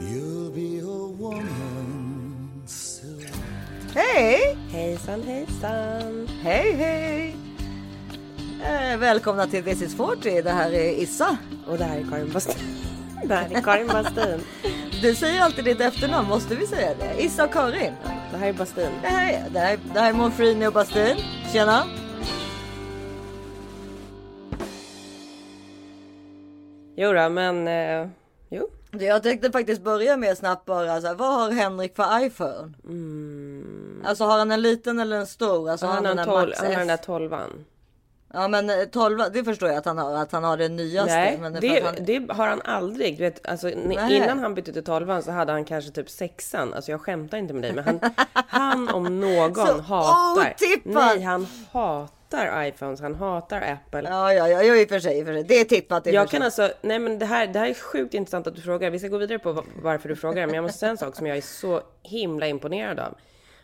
You'll be a woman soon. Hej! Hejsan hejsan! Hej hej! Eh, välkomna till This is 40. Det här är Issa. Och det här är Karin Bastin. Det här är Karin Bastin. Du säger alltid ditt efternamn, måste vi säga det? Issa och Karin. Det här är Bastin. Det här är, det här, är- det här är Monfrini och Bastin. Tjena! Jo då, men eh, jo. Jag tänkte faktiskt börja med snabbt bara, så här, vad har Henrik för iPhone? Alltså har han en liten eller en stor? Alltså, Han har, den en här tol- han har den där tolvan. Ja men eh, 12, det förstår jag att han har, att han har det nyaste. Nej, men det, att han... det har han aldrig. Du vet, alltså, Nej. innan han bytte till tolvan så hade han kanske typ sexan. Alltså jag skämtar inte med dig, men han, han om någon Så hatar. otippat! Nej, han hatar iPhones. Han hatar Apple. Ja, ja, ja, i och för sig, i och för sig. Det är tippat i Jag kan alltså, nej men det här, det här är sjukt intressant att du frågar. Vi ska gå vidare på va- varför du frågar. Men jag måste säga en sak som jag är så himla imponerad av.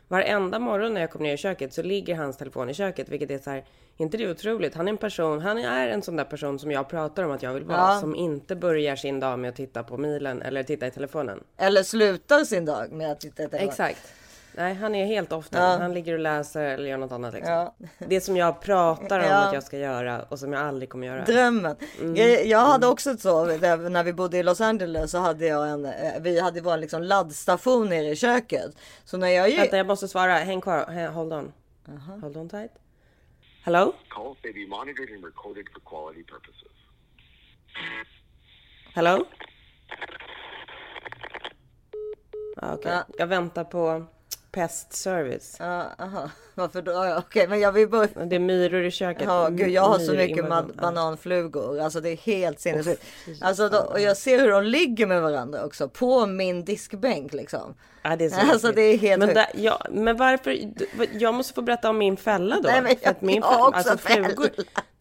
Varenda morgon när jag kommer ner i köket så ligger hans telefon i köket, vilket är så här, inte det otroligt? Han är en person, han är en sån där person som jag pratar om att jag vill vara, Ja. som inte börjar sin dag med att titta på milen eller titta i telefonen. Eller slutar sin dag med att titta i telefon. Exakt. Nej, han är helt ofta. Ja. Han ligger och läser eller gör något annat liksom. Ja. Det som jag pratar om Ja. att jag ska göra och som jag aldrig kommer göra. Drömmen. Mm. Jag, jag hade också ett så, när vi bodde i Los Angeles så hade jag en, eh, vi hade vår liksom laddstation nere i köket. Så när jag gick, Vänta, jag måste svara. Häng kvar. Hold on. Hold on tight. Hello? Calls may be monitored and recorded for quality purposes. Hello? Ah, Okej, Ja. jag väntar på pestservice. Ja, aha. Varför då? Ja, Okej, men jag vill börja. Det är myror i köket. Ja, gud, jag har så Myror mycket ma- bananflugor. Alltså det är helt sinnessjukt. Alltså, då, och jag ser hur de ligger med varandra också på min diskbänk liksom. Ja, det är så Alltså, äckligt. det är helt men, sjukt. där, ja, men varför? Jag måste få berätta om min fälla då. Nej, men jag- Att min jag har fälla- också fälla.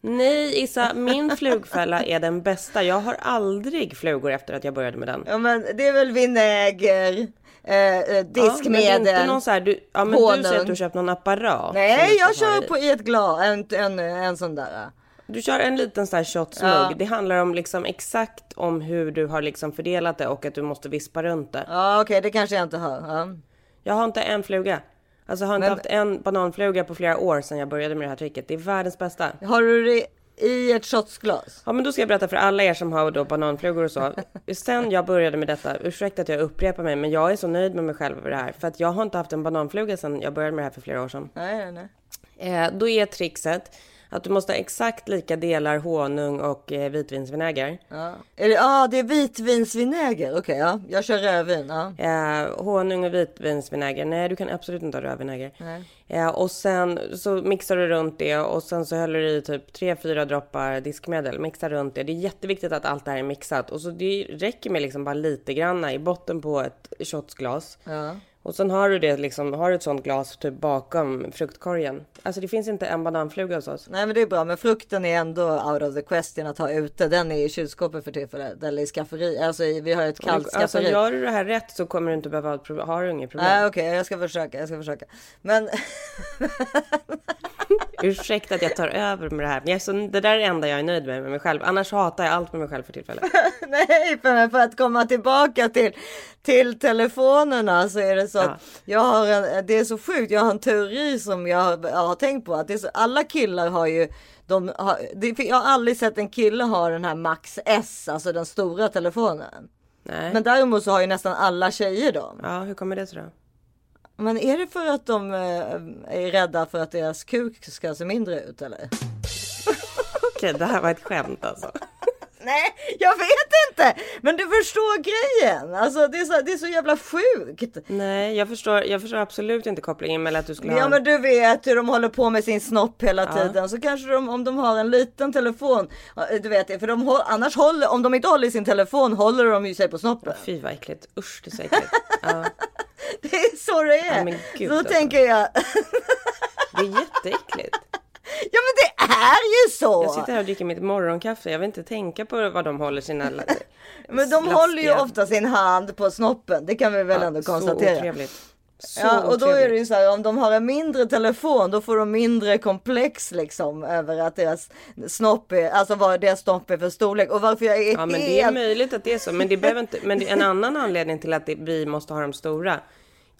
Nej Issa, min flugfälla är den bästa. Jag har aldrig flugor efter att jag började med den. Ja, men det är väl vinäger, eh, eh, Ja, men inte någon så här, du, ja, men du säger honung. att du har köpt någon apparat. Nej, jag kör i. på i ett glas, en, en, en sån där. Du kör en liten sån här shotsmugg. Ja. Det handlar om liksom exakt om hur du har liksom fördelat det och att du måste vispa runt det. Ja, okej, det kanske jag inte har. Ja. Jag har inte en fluga. Alltså jag har inte Men- haft en bananfluga på flera år sedan jag började med det här tricket. Det är världens bästa. Har du det i ett shotsglas? Ja men då ska jag berätta för alla er som har då bananflugor och så. Sen jag började med detta, ursäkta att jag upprepar mig men jag är så nöjd med mig själv över det här. För att jag har inte haft en bananfluga sedan jag började med det här för flera år sedan. Nej, nej, nej. Eh, då är trixet att du måste ha exakt lika delar honung och eh, vitvinsvinäger. Ja, det, ah, det är vitvinsvinäger. Okej, ja. Jag kör rödvin. Ja. Eh, honung och vitvinsvinäger. Nej, du kan absolut inte ha rödvinäger. Nej. Eh, och sen så mixar du runt det och sen så häller du i typ 3-4 droppar diskmedel. Mixa runt det. Det är jätteviktigt att allt det här är mixat. Och så det räcker med liksom bara lite granna i botten på ett shotsglas. Ja. Och sen har du det liksom, har du ett sånt glas typ bakom fruktkorgen. Alltså det finns inte en bananfluga hos oss. Nej, men det är bra. Men frukten är ändå out of the question att ha ute. Den är i kylskåpet för tillfället. Eller i skafferi. Alltså, vi har ett kallt Alltså skafferi. gör du det här rätt så kommer du inte behöva ha ett problem. Har du inget problem? Nej, okej, jag ska försöka. Jag ska försöka. Men Ursäkta att jag tar över med det här. Men jag så, det där är det enda jag är nöjd med med mig själv. Annars hatar jag allt med mig själv för tillfället. nej, för, för att komma tillbaka till, till telefonerna så är det så. Ja. Jag har en, det är så sjukt. Jag har en teori som jag, har- jag har tänkt på att det är så, alla killar har ju de har, det, jag har aldrig sett en kille ha den här Max S, alltså den stora telefonen. Nej. Men däremot så har ju nästan alla tjejer dem. Ja, hur kommer det sig då? Men är det för att de eh, är rädda för att deras kuk ska se mindre ut eller? Okej, det här var ett skämt alltså. Nej, jag vet inte. Men du förstår grejen. Alltså det är så, det är så jävla sjukt. Nej, jag förstår, jag förstår absolut inte kopplingen mellan att du skulle Ja ha... men du vet hur de håller på med sin snopp hela tiden. Så kanske de, om de har en liten telefon. ja, Du vet för de annars håller, om de inte håller i sin telefon håller de ju sig på snoppen. Fy vad äckligt. Usch, det är så äckligt. Ja, Det är så det är. Ja, gud, så alltså. tänker jag. det är jätteäckligt. Ja men det är ju så. Jag sitter här och dricker mitt morgonkaffe. Jag vill inte tänka på vad de håller sina... Men de håller ju ofta sin hand på snoppen. Det kan vi väl ändå Så konstatera. otrevligt. Så Ja, och då är det ju så här om de har en mindre telefon då får de mindre komplex liksom över att deras snopp är, alltså vad deras snopp är för storlek och varför jag är Ja, men det är helt möjligt att det är så. Men det behöver inte, men en annan anledning till att det, vi måste ha dem stora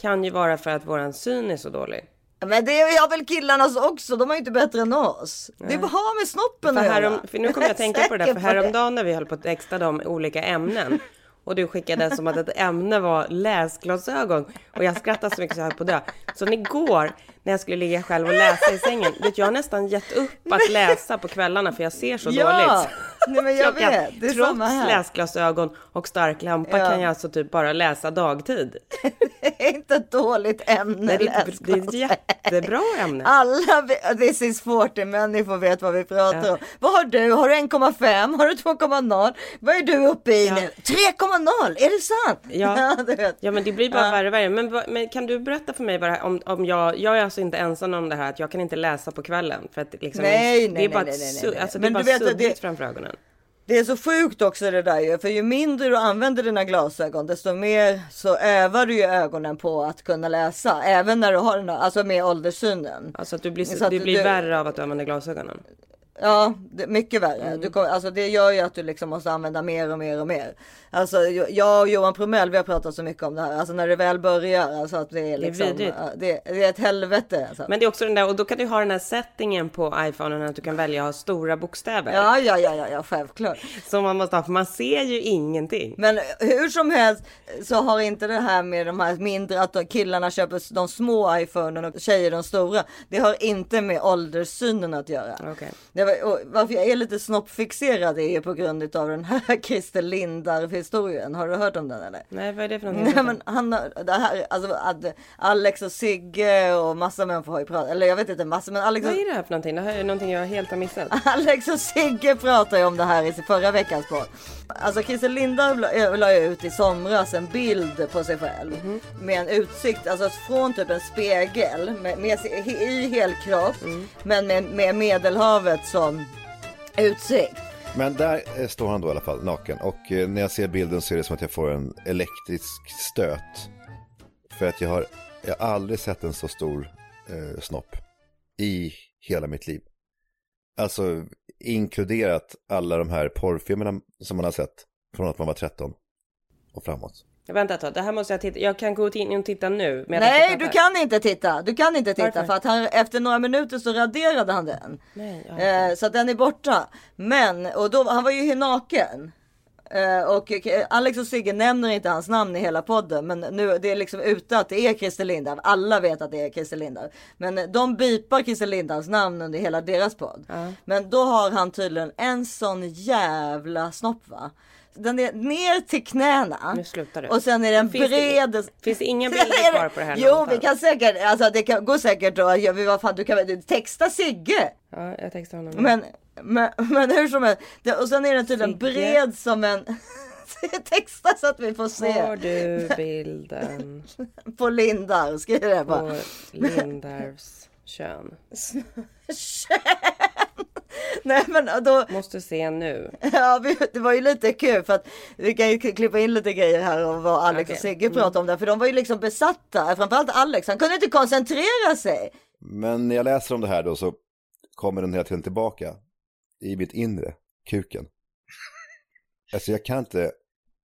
kan ju vara för att våran syn är så dålig. Men det har väl killarnas också, de är ju inte bättre än oss. Det har med snoppen För, att härom, göra. för nu kommer jag att tänka på det där, för häromdagen när vi höll på att texta om olika ämnen och du skickade som att ett ämne var läsglasögon och jag skrattade så mycket så jag höll på att dö. Så igår när jag skulle ligga själv och läsa i sängen, vet jag har nästan gett upp att läsa på kvällarna för jag ser så Ja, dåligt. nej, men jag vet. Det är trots samma här. läsglasögon och stark lampa Ja. kan jag alltså typ bara läsa dagtid. Det är inte ett dåligt ämne. Nej, det, är det är ett jättebra ämne. Alla, this is 40 människor vet vad vi pratar Ja. om. Vad har du? Har du 1,5? Har du 2,0? Vad är du uppe i Ja. nu? 3,0? Är det sant? Ja. Ja men det blir bara Ja. värre och värre. Men, vad- men kan du berätta för mig bara om, om jag, jag är alltså inte ensam om det här att jag kan inte läsa på kvällen. För att liksom, Nej, det nej, är bara nej, ett nej, nej, su- nej. Alltså, det Men är bara du vet suddigt det- framför ögonen. Det är så sjukt också det där ju, för ju mindre du använder dina glasögon, desto mer så övar du ju ögonen på att kunna läsa, även när du har den alltså med ålderssynen. Alltså att du blir, Så att det blir du- värre av att du använder glasögonen. Ja, det, mycket värre. Mm. Du kommer, alltså det gör ju att du liksom måste använda mer och mer och mer. Alltså jag och Johan Promell, vi har pratat så mycket om det här. Alltså när det väl börjar, alltså att det är liksom, vidrigt. ja, det, det är ett helvete. Alltså. Men det är också den där, och då kan du ha den här settingen på iPhonen att du kan välja att ha stora bokstäver. Ja, ja, ja, ja, ja, självklart. Som man måste ha, för man ser ju ingenting. Men hur som helst så har inte det här med de här mindre, att killarna köper de små iPhonen och tjejer de stora. Det har inte med ålderssynen att göra. Okej. Var, och varför jag är lite snoppfixerad är på grund av den här Christer Lindar historien. Har du hört om den eller? Nej, vad är det för någonting? Nej men han har, det här, alltså att Alex och Sigge och massa människor har ju pratat, eller jag vet inte massa men Alex och, Vad är det här för någonting? Det här är någonting jag helt har missat. Alex och Sigge pratade ju om det här i förra veckans podd. Alltså Christer Lindar la- la ju ut i somras en bild på sig själv med en utsikt, alltså från typ en spegel med, med, i helkropp men med, med Medelhavet sån utsikt. Men där eh, står han då i alla fall naken och eh, när jag ser bilden så är det som att jag får en elektrisk stöt. För att jag har, jag har aldrig sett en så stor eh, snopp i hela mitt liv. Alltså inkluderat alla de här porrfilmerna som man har sett från att man var 13 och framåt. Vänta ett tag, det här måste jag titta. Jag kan gå in och titta nu. Nej, du kan inte titta. Du kan inte titta Varför? för att han, efter några minuter så raderade han den. Nej, ja. Eh, så den är borta. Men, och då, han var ju naken. Eh, och Alex och Sigge nämner inte hans namn i hela podden. Men nu det är liksom ute att det är Christer Lindarw. Alla vet att det är Christer Lindarw. Men de bipar Christer Lindarws namn under hela deras podd. Men då har han tydligen en sån jävla snopp va. Den är ner till knäna. Nu slutar du. Och sen är den Finns det- bred. finns det inga bilder kvar på det här Jo, någonstans? vi kan säkert, alltså det kan, går säkert då. Ja, vi, vad fan, du kan väl texta Sigge. Ja, jag textar honom. Men, men, men hur som helst. Och sen är den tydligen Sigge. bred som en... texta så att vi får Har se. du bilden På Lindar, skriv det bara. på Lindarws kön? Nej men då, Måste se nu. ja, vi, det var ju lite kul för att vi kan ju klippa in lite grejer här om vad Alex Okej. och Sigge pratade om där. För de var ju liksom besatta, framförallt Alex. Han kunde inte koncentrera sig. Men när jag läser om det här då så kommer den hela tiden tillbaka i mitt inre, kuken. Alltså jag kan inte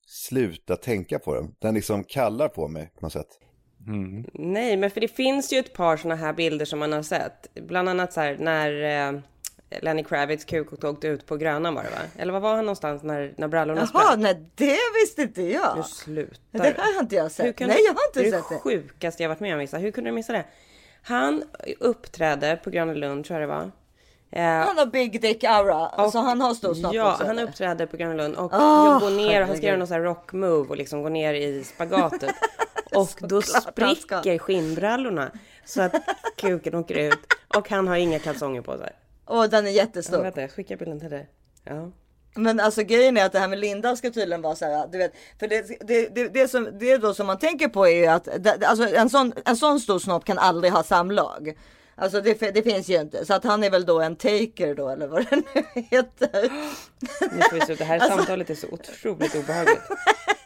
sluta tänka på den. Den liksom kallar på mig på något sätt. Nej, men för det finns ju ett par såna här bilder som man har sett. Bland annat så här när eh, Lenny Kravitz kuk åkte ut på Grönan var det va? Eller var var han någonstans när, när brallorna Jaha, sprack? nej det visste inte jag. Nu slutar Det här har inte jag sett. Nej, jag har inte det är sett det det. sjukaste jag varit med om Vissa. Hur kunde du missa det? Han uppträdde på Gröna Lund tror jag det var. Eh, Han har big dick aura, så han har stor snopp Ja, också. han eller? uppträdde på Gröna Lund och Åh, går ner, han ska göra någon sån här rock move och liksom gå ner i spagatet. Och då spricker skinnbrallorna så att kuken åker ut och han har inga kalsonger på sig. Och den är Ja, jättestor. vänta, jag skickar bilden till dig. Ja. Men alltså grejen är att det här med Linda ska tydligen vara så här, du vet, för det, det, det, det, som, det då som man tänker på är ju att det, alltså en, sån, en sån stor snopp kan aldrig ha samlag. Alltså det, det finns ju inte. Så att han är väl då en taker då eller vad det nu heter. Nu får vi sluta. Det här Alltså- samtalet är så otroligt obehagligt.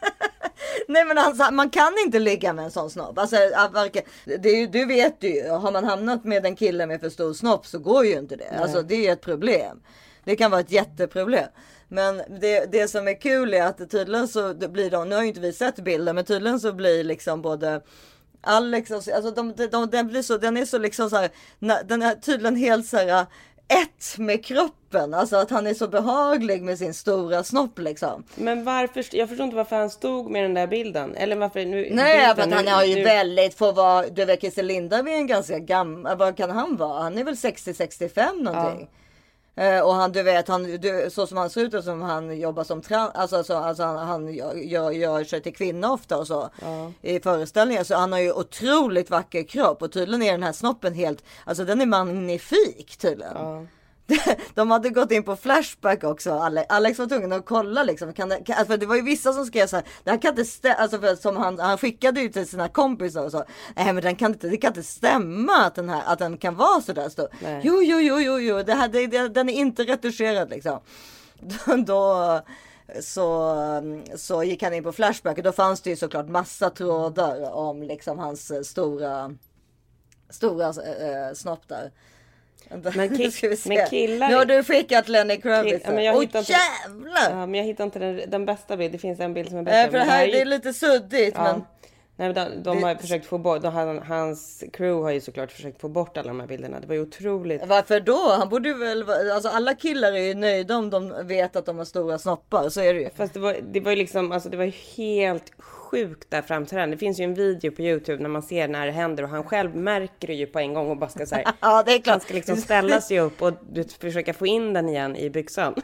Nej men alltså, man kan inte ligga med en sån snopp. Alltså, varken- det är, du vet ju, har man hamnat med en kille med för stor snopp så går ju inte det. Alltså det är ett problem. Det kan vara ett jätteproblem. Men det, det som är kul är att tydligen så blir de, nu har ju inte vi sett bilden, men tydligen så blir liksom både Alex och alltså de, de, de, den blir så, den är så liksom så här, den är tydligen helt så här ett med kroppen, alltså att han är så behaglig med sin stora snopp liksom. Men varför, jag förstår inte varför han stod med den där bilden. Eller varför nu... Nej, bilden, för att han nu- har ju nu- väldigt, för vad, du vet Christer Lindarw är en ganska gammal, vad kan han vara? Han är väl 60-65 någonting. Eh, och han, du vet, han, du, så som han ser ut och som han jobbar som trans, alltså, så, alltså han, han gör, gör, sig till kvinna ofta och så i föreställningar. Så han har ju otroligt vacker kropp och tydligen är den här snoppen helt, alltså den är magnifik tydligen. Ja. De hade gått in på Flashback också. Ale- Alex var tvungen att kolla liksom. Kan det, kan, för det var ju vissa som skrev så här. Det här kan inte stämma. Alltså för som han, han skickade ju till sina kompisar och så. Nej men den kan inte, det kan inte stämma att den här, att den kan vara så där stor. Nej. Jo, jo, jo, jo, jo. Det här, det, det, den är inte retuscherad liksom. Då, så, så gick han in på Flashback och då fanns det ju såklart massa trådar om liksom hans eh, stora, stora äh, snopp där. Men ki- men killar- Nu har du skickat Lenny Kravitz. Kill- ja, Åh inte- jävlar! Ja, men jag hittar inte den, den bästa bilden. Det finns en bild som är bättre. Nej, för det här är det är lite suddigt. Ja. Men Nej, de, de Det- har försökt få bort, de, han, hans crew har ju såklart försökt få bort alla de här bilderna. Det var ju otroligt. varför då? Han borde väl Alltså alla killar är ju nöjda om de vet att de har stora snoppar. Så är det ju. Fast det var, det var ju liksom, alltså det var helt sjukt där framträdande. Det finns ju en video på Youtube när man ser när det händer och han själv märker det ju på en gång och bara ska säga. Ja, det är klart. Han ska liksom ställa sig upp och du, försöka få in den igen i byxan.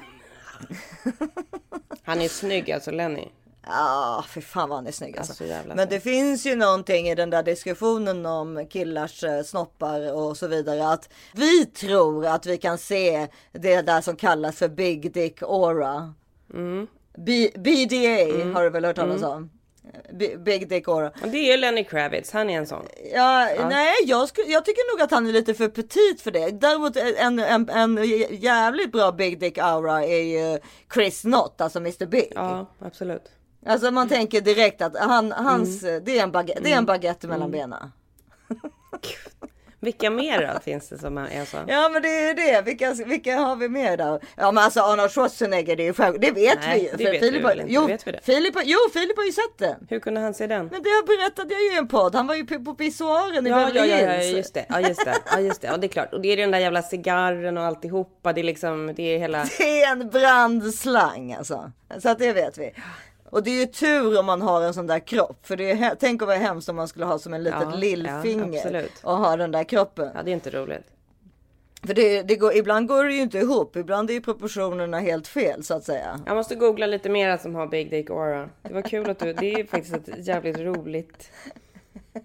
Han är snygg alltså Lenny. Ja, för fan vad han är snygg alltså. Alltså, Men det finns ju någonting i den där diskussionen om killars eh, snoppar och så vidare. Att vi tror att vi kan se det där som kallas för Big Dick Aura. Mm. B- BDA har du väl hört talas om? B- Big Dick Aura. Och det är Lenny Kravitz, han är en sån. Ja, nej, jag, sku, jag tycker nog att han är lite för petit för det. Däremot en, en, en jävligt bra Big Dick Aura är ju Chris Knott, alltså Mr Big. Ja, absolut. Alltså man tänker direkt att han, hans, Mm. det, är en baguette, det är en baguette mellan benen. Vilka mer då finns det som är så? Ja men det är ju det. Vilka, vilka har vi mer där? Ja men alltså Arnold Schwarzenegger, det är ju själv, det vet Nej, vi ju. det För vet Filip vi inte? Jo, Vet vi det? Filip, jo, Filip har ju sett den. Hur kunde han se den? Men det berättade jag ju i en podd. Han var ju på på pissoaren i Ja, ja, ja, ja, just det. Ja, just det. Ja, just det. Ja, det är klart. Och det är den där jävla cigarren och alltihopa. Det är liksom, det är hela... Det är en brandslang alltså. Så att det vet vi. Och det är ju tur om man har en sån där kropp. För det är, tänk att vara hemskt om man skulle ha som en litet Ja, ja, lillfinger. absolut. och ha den där kroppen. Ja, det är inte roligt. För det, det går, ibland går det ju inte ihop. Ibland är ju proportionerna helt fel så att säga. Jag måste googla lite mer som har Big Dick Aura. Det var kul att du... Det är faktiskt ett jävligt roligt...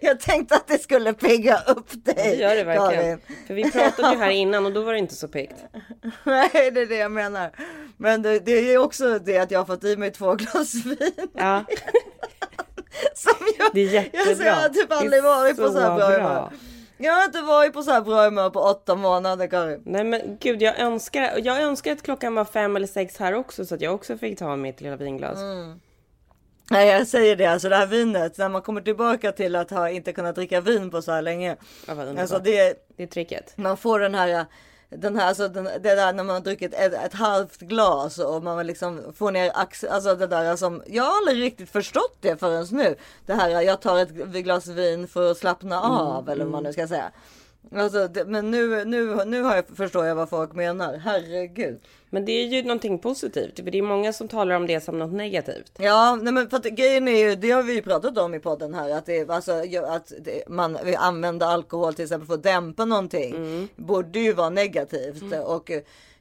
Jag tänkte att det skulle pigga upp dig. Det gör det verkligen. Karin. För vi pratade ju här innan och då var det inte så piggt. Nej, det är det jag menar. Men det, det är ju också det att jag har fått i mig två glas vin. Ja, Som jag, det är jättebra. Jag, så jag har typ aldrig varit på så här bra, bra. Jag har inte varit på så här bra humör på åtta månader Karin. Nej men gud, jag önskar, jag önskar att klockan var fem eller sex här också så att jag också fick ta mitt lilla vinglas. Mm. Nej jag säger det, alltså det här vinet, när man kommer tillbaka till att ha inte kunnat dricka vin på så här länge. Ja. Alltså det, Det är tricket. man får den här, den här, alltså den, det där när man har druckit ett, ett halvt glas och man liksom får ner axeln, alltså det där som, jag har aldrig riktigt förstått det förrän nu. Det här, jag tar ett glas vin för att slappna av eller vad man nu ska säga. Alltså, det, men nu, nu, nu har jag, förstår jag vad folk menar, herregud. Men det är ju någonting positivt. För det är många som talar om det som något negativt. Ja, nej men för att grejen är ju, det har vi ju pratat om i podden här, att, det, alltså, att det, man använda alkohol till exempel för att dämpa någonting. Borde ju vara negativt. Och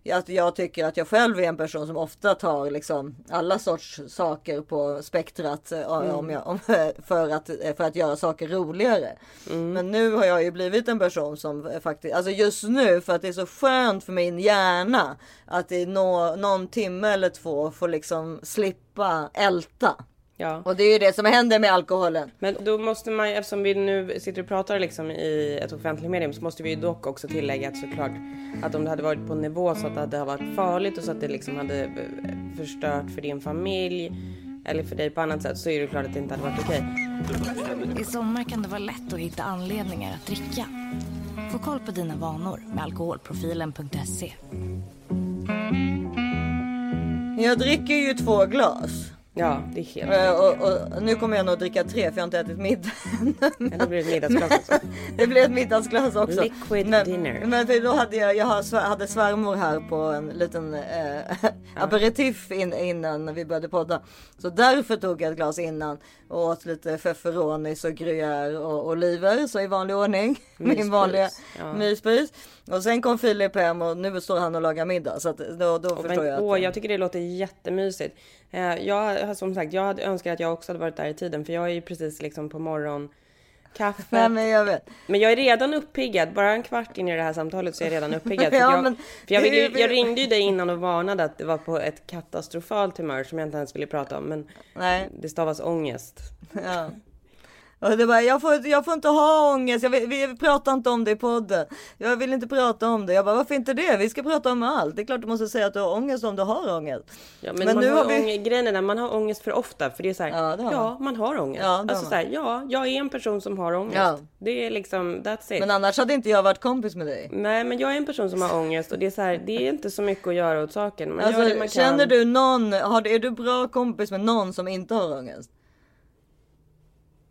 eh, att jag tycker att jag själv är en person som ofta tar liksom alla sorts saker på spektrat eh, om jag, om, för, att, för att göra saker roligare. Men nu har jag ju blivit en person som eh, faktiskt, alltså just nu för att det är så skönt för min hjärna att i nå, någon timme eller två få liksom slippa älta. Ja. Och det är ju det som händer med alkoholen. Men då måste man, eftersom vi nu sitter och pratar liksom i ett offentligt medium så måste vi ju dock också tillägga att såklart att om det hade varit på en nivå så att det hade varit farligt och så att det liksom hade eh, förstört för din familj eller för dig på annat sätt så är det klart att det inte hade varit okej. I sommar kan det vara lätt att hitta anledningar att dricka. Få koll på dina vanor med alkoholprofilen.se. Jag dricker ju två glas. Ja, det är helt Eh, Och, och nu kommer jag nog dricka tre för jag har inte ätit middag. Ja, det blir ett middagsglas också. Det blir ett middagsglas också. Liquid men, dinner. Men för då hade jag, jag hade svärmor här på en liten eh, aperitif in, innan vi började podda. Så därför tog jag ett glas innan och åt lite feferonis och gruyère och oliver så i vanlig ordning. Min Myspys, vanliga ja. myspys. Och sen kom Filip hem och nu står han och lagar middag. Så att då, då förstår Men, jag. Att, åh, jag tycker det låter jättemysigt. Eh, jag har som sagt, jag hade önskat att jag också hade varit där i tiden för jag är ju precis liksom på morgon kaffe. Nej men jag vet. Men jag är redan uppiggad. Bara en kvart in i det här samtalet så är jag redan uppiggad. Ja, jag, men jag, ju- jag ringde ju dig innan och varnade att det var på ett katastrofalt humör som jag inte ens ville prata om. Men Nej. det stavas ångest. Ja. Och det bara, jag, får, jag får inte ha ångest, jag vill, vi pratar inte om det i podden. Jag vill inte prata om det. Jag bara, varför inte det? Vi ska prata om allt. Det är klart du måste säga att du har ångest om du har ångest. Ja, men, Men man nu har har vi- ångest, grejen är den, man har ångest för ofta. För det är så här, Ja, ja, man. har ångest. Ja, alltså man. så här, ja, jag är en person som har ångest. Ja. Det är liksom, that's it. Men annars hade inte jag varit kompis med dig. Nej, men jag är en person som har ångest och det är så här, det är inte så mycket att göra åt saken. Man gör det Alltså, man känner kan. du någon, har, är du bra kompis med någon som inte har ångest?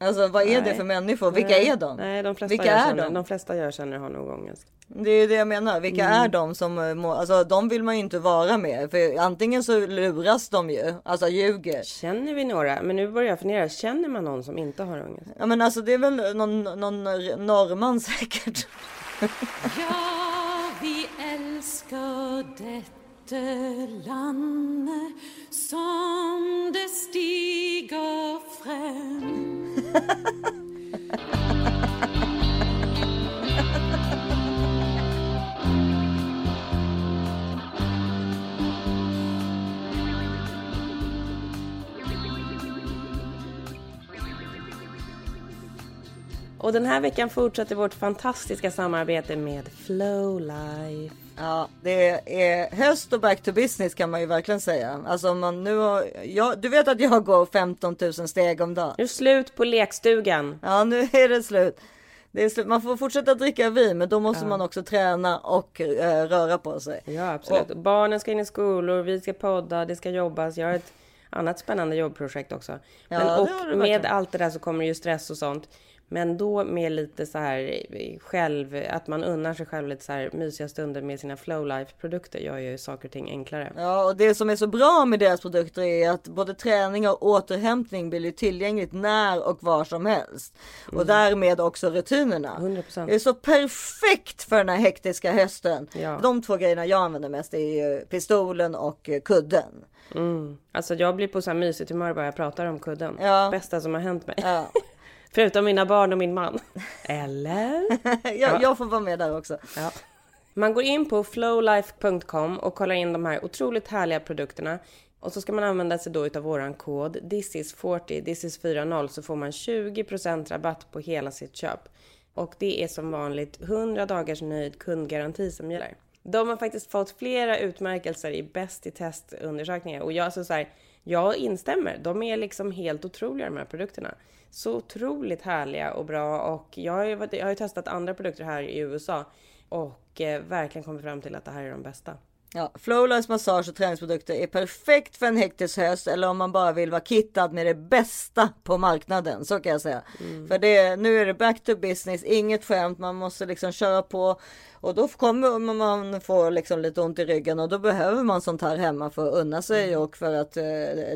Alltså vad är det Nej. för människor? Vilka Nej, är de? Nej, de flesta Vilka jag är känner, de? de flesta jag känner har nog ångest. Det är det jag menar. Vilka Mm. är de som eh, må, alltså de vill man ju inte vara med. För antingen så luras de ju, alltså ljuger. Känner vi några? Men nu börjar jag fundera, känner man någon som inte har ångest? Ja men alltså det är väl någon, någon norrman säkert. Ja, vi älskar detta land som det stiger fram. Och den här veckan fortsätter vårt fantastiska samarbete med Flowlife. Ja, det är höst och back to business kan man ju verkligen säga. Alltså om man nu har, ja, du vet att jag går 15 000 steg om dagen. Nu är slut på lekstugan. Ja, nu är det slut. Det är slut. Man får fortsätta dricka vin, men då måste man också träna och eh, röra på sig. Ja, absolut. Barnen ska in i skolor, vi ska podda, det ska jobbas. Jag har ett annat spännande jobbprojekt också. Men, Ja, och med allt det där så kommer ju stress och sånt. Men då med lite så här eh, själv, att man unnar sig själv lite så här mysiga stunder med sina flow life produkter gör ju saker och ting enklare. Ja, och det som är så bra med deras produkter är att både träning och återhämtning blir ju tillgängligt när och var som helst. Och därmed också rutinerna. 100%. Det är så perfekt för den här hektiska hösten. Ja. De två grejerna jag använder mest är ju pistolen och eh, kudden. Mm. Alltså jag blir på så här mysigt humör bara jag pratar om kudden. Ja. Bästa som har hänt mig. Ja. Förutom mina barn och min man. Eller? jag, jag får vara med där också. Ja. Man går in på flowlife.com och kollar in de här otroligt härliga produkterna. Och så ska man använda sig då utav våran kod thisis40, thisis40 så får man 20% rabatt på hela sitt köp. Och det är som vanligt 100 dagars nöjd kundgaranti som gäller. De har faktiskt fått flera utmärkelser i Bäst i test-undersökningar och jag, alltså så här, jag instämmer. De är liksom helt otroliga de här produkterna. Så otroligt härliga och bra och jag har ju, jag har ju testat andra produkter här i USA och eh, verkligen kommit fram till att det här är de bästa. Ja, Flowlines massage och träningsprodukter är perfekt för en hektisk höst eller om man bara vill vara kittad med det bästa på marknaden. Så kan jag säga. För det, nu är det back to business, inget skämt, man måste liksom köra på och då kommer man få liksom lite ont i ryggen och då behöver man sånt här hemma för att unna sig och för att eh,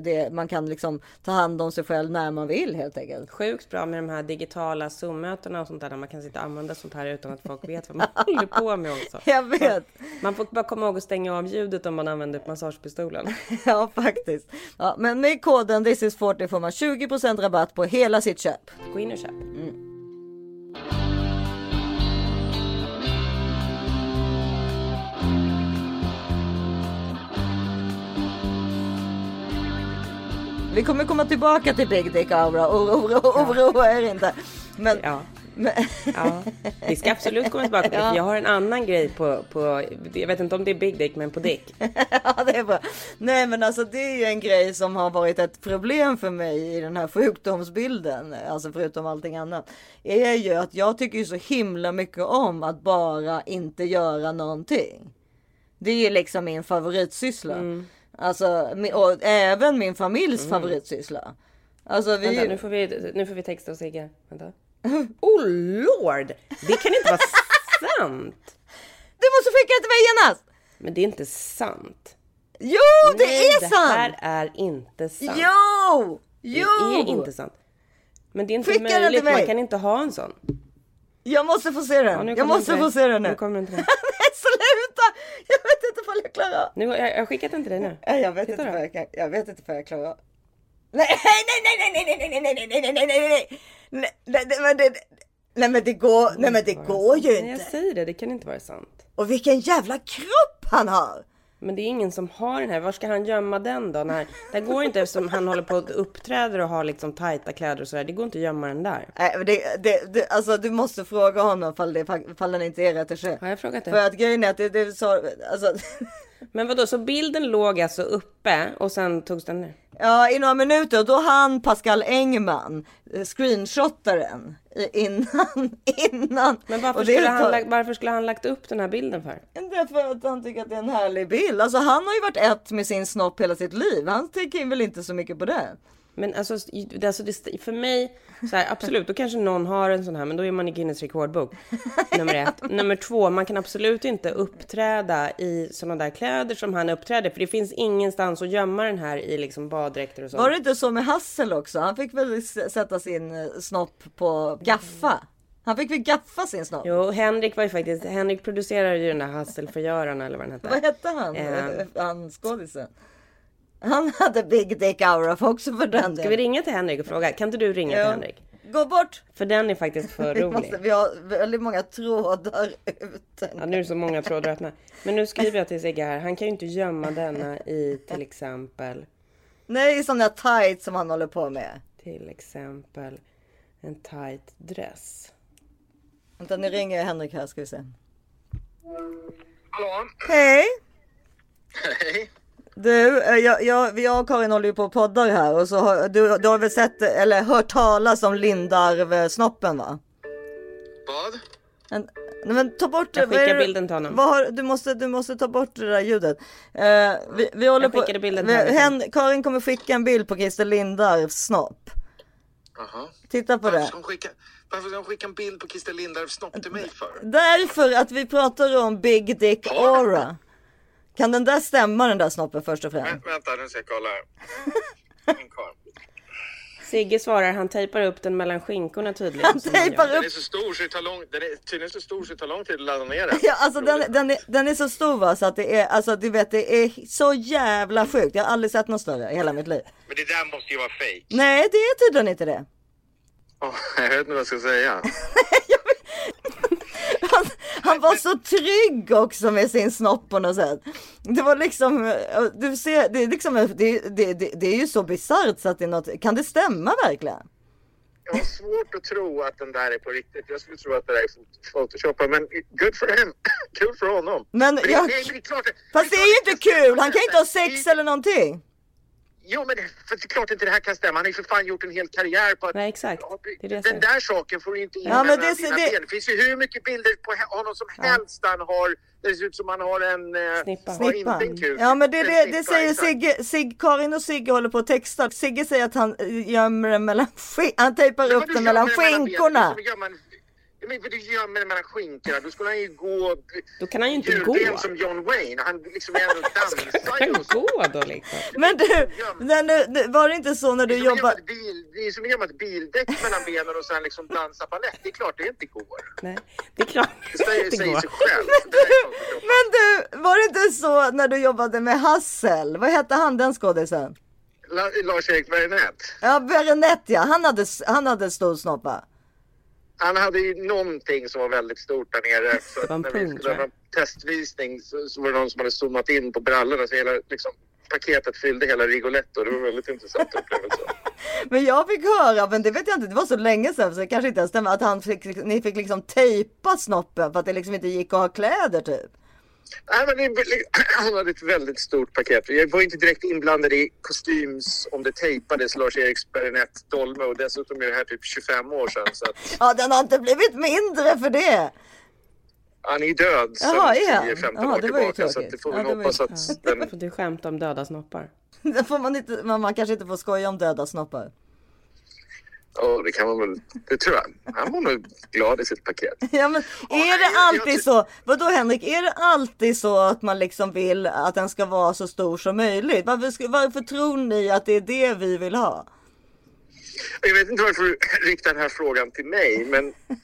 det, man kan liksom ta hand om sig själv när man vill helt enkelt. Sjukt bra med de här digitala Zoom-mötena och sånt där där man kan sitta och använda sånt här utan att folk vet vad man håller på med också. Jag vet. Man får bara komma ihåg att stänga av ljudet om man använder massagepistolen. Ja, faktiskt. Ja, men med koden this is 40 får man 20% rabatt på hela sitt köp. Gå in och köp. Vi kommer komma tillbaka till Big Dick Aura. Oroa oro, oro, er inte. Men, Ja. men Ja, vi ska absolut komma tillbaka till för Jag har en annan grej på, på, jag vet inte om det är Big Dick, men på Dick. ja, det är bra. Nej, men alltså det är ju en grej som har varit ett problem för mig i den här sjukdomsbilden. Alltså förutom allting annat. Är ju att jag tycker ju så himla mycket om att bara inte göra någonting. Det är ju liksom min favoritsyssla. Mm. Alltså, och även min familjs favoritsyssla. Alltså vi... Vänta, nu får vi, nu får vi texta och Sigge. Vänta. Oh lord! Det kan inte vara sant! Du måste skicka det till mig genast! Men det är inte sant. Jo, det Nej, är det sant! här är inte sant. Jo! Det Jo! är inte sant. Men det är inte Skicka den till möjligt, man kan inte ha en sån. Jag måste få se den. Ja, jag måste få det. se den nu. Nu kommer inte det. Nej, sluta! Inte ifall jag klarar. Nu, jag, jag har skickat den till dig nu. Jag vet Titta inte ifall jag kan. Jag vet inte ifall jag klarar. Nej, nej, nej, nej, nej, nej, nej, nej, nej, nej, nej, nej, nej, nej, nej, nej, nej, men det går, nej, men det går ju Nej, jag inte. säger det, det kan inte vara sant. Och vilken jävla kropp han har! Men det är ingen som har den här. Var ska han gömma den då? När, det går inte eftersom han håller på att uppträder och har liksom tajta kläder och sådär. Det går inte att gömma den där. Nej, men det, det, det, alltså du måste fråga honom ifall, det, den inte är retusché. Har jag frågat det? För att grejen är att det, det så, alltså, Men vadå, så bilden låg alltså uppe och sen togs den ner? ja i några minuter då han Pascal Engman eh, screenshotade den innan, innan. Men varför Och skulle, han, lagt- varför skulle han lagt upp den här bilden för? Därför att han tycker att det är en härlig bild. Alltså han har ju varit ett med sin snopp hela sitt liv. Han tänker väl inte så mycket på det. Men alltså, alltså det, för mig, så här, absolut, då kanske någon har en sån här, men då är man i Guinness rekordbok. Nummer ett. Nummer två, man kan absolut inte uppträda i såna där kläder som han uppträder, för det finns ingenstans att gömma den här i liksom baddräkter och så. Var det inte så med Hassel också? Han fick väl sätta sin eh, snopp på gaffa. Han fick väl gaffa sin snopp. Jo, Henrik var ju faktiskt, Henrik producerade ju den där Hasselförgörarna eller vad den hette. Vad hette han? Eh. Eh, Han skådisen. Han hade Big Dick för också för den Ska vi ringa till Henrik och fråga? Kan inte du ringa till Ja. Henrik? Gå bort! För den är faktiskt för Vi, rolig. måste, vi har väldigt många trådar ute. Ja, nu är det så många trådar öppna. Men nu skriver jag till Sigge här. Han kan ju inte gömma denna i till exempel, Nej, sådana tights som han håller på med. till exempel en tight dress. Vänta, nu ringer Henrik här ska vi se. Hallå? Hej! Hej. Du, eh, jag, jag, jag och Karin håller ju på och poddar här och så har du, du har väl sett eller hört talas om Lindarv-snoppen va? Vad? En, nej men ta bort Jag skickar det- bilden till honom. Vad har, du, måste, du måste ta bort det där ljudet. Eh, vi, vi håller Jag på, skickade bilden vi, till Henrik. hen, Karin kommer skicka en bild på Christer Lindarws snopp. Jaha. Titta på Varför det. ska, skicka, varför ska hon skicka en bild på Christer Lindarws snopp till mig för? Därför att vi pratar om Big Dick Aura. Kan den där stämma den där snoppen först och främst? Vä- vänta, nu ska jag kolla kvar. Sigge svarar, han tejpar upp den mellan skinkorna tydligen. Han tejpar gör. Den upp är så stor så det tar lång, den är tydligen så stor så det tar lång tid att ladda ner den. Ja, alltså den, den, är, den är så stor va, så att det är, alltså du vet det är så jävla sjukt. Jag har aldrig sett något större i hela mitt liv. Men det där måste ju vara fake. Nej, det är tydligen inte det. Åh, jag vet inte vad jag ska säga. Han, han var så trygg också med sin snopp på något sätt. Det var liksom, du ser, det är liksom, det, det, det, det är ju så bisarrt så att det är något, kan det stämma verkligen? Jag har svårt att tro att den där är på riktigt. Jag skulle tro att det där är photoshopat, men good for him. Kul för honom. Men det, jag- det, det är klart, Fast det är ju inte kul, han kan inte ha sex eller någonting. Jo, men för det är klart inte det här kan stämma. Han har ju för fan gjort en hel karriär på att... Nej, exakt. Det det den där saken får du inte in Ja, men mellan det- dina det- ben. Det finns ju hur mycket bilder på honom som helst där han har... Det ser ut som han har en... eh, Snippa. har inte en kuk. Ja men det, det, det säger. Sigge, Sig, Karin och Sigge håller på att texta. Sigge säger att han eh, gömmer den mellan han tejpar upp den mellan skinkorna. du gör man- Ja, Men vad du gör med det mellan skinkorna? Då skulle han ju gå... Då kan han ju inte gå. Julben som John Wayne. Han liksom är ändå dansar Kan ju. så. gå då liksom. Men du, när du, det- var det inte så när Det du bil- det är som att gömma ett bildäck mellan benen och sen liksom dansa balett. Det är klart det inte går. Nej, det är klart Det säger, det säger går. sig själv. Det är klart. Men du, var det inte så när du jobbade med Hassel? Vad hette han den skådisen? La- Lars-Erik Wernet. Ja, Berenett ja, han hade, han hade stor snopp va? Han hade ju någonting som var väldigt stort där nere. Så en när vi skulle ha testvisning så, så var det någon som hade zoomat in på brallorna så hela liksom paketet fyllde hela Rigoletto. Det var en väldigt intressant upplevelse. Men jag fick höra, men det vet jag inte, det var så länge sedan så det kanske inte ens stämmer, att han fick, ni fick liksom tejpa snoppen för att det liksom inte gick att ha kläder typ. Nej, men det, han hade ett väldigt stort paket. Jag var inte direkt inblandad i kostyms om det tejpades Lars-Eriks Baronett Dolme och dessutom är det här typ 25 år sedan. Så att Ja, den har inte blivit mindre för det. han är död sedan Jaha, är han? 10-15 Jaha, år det var ju tillbaka. Så det får Ja, vi ju- hoppas att den... Du skämtar om döda snoppar. Det får man inte, man, man kanske inte får skoja om döda snoppar. Ja, det kan man väl. Det tror jag. Han var nog glad i sitt paket. Ja men är det jag- jag alltid ty- så? Vadå Henrik, är det alltid så att man liksom vill att den ska vara så stor som möjligt? Varför, varför tror ni att det är det vi vill ha? Jag vet inte varför du riktar den här frågan till mig, men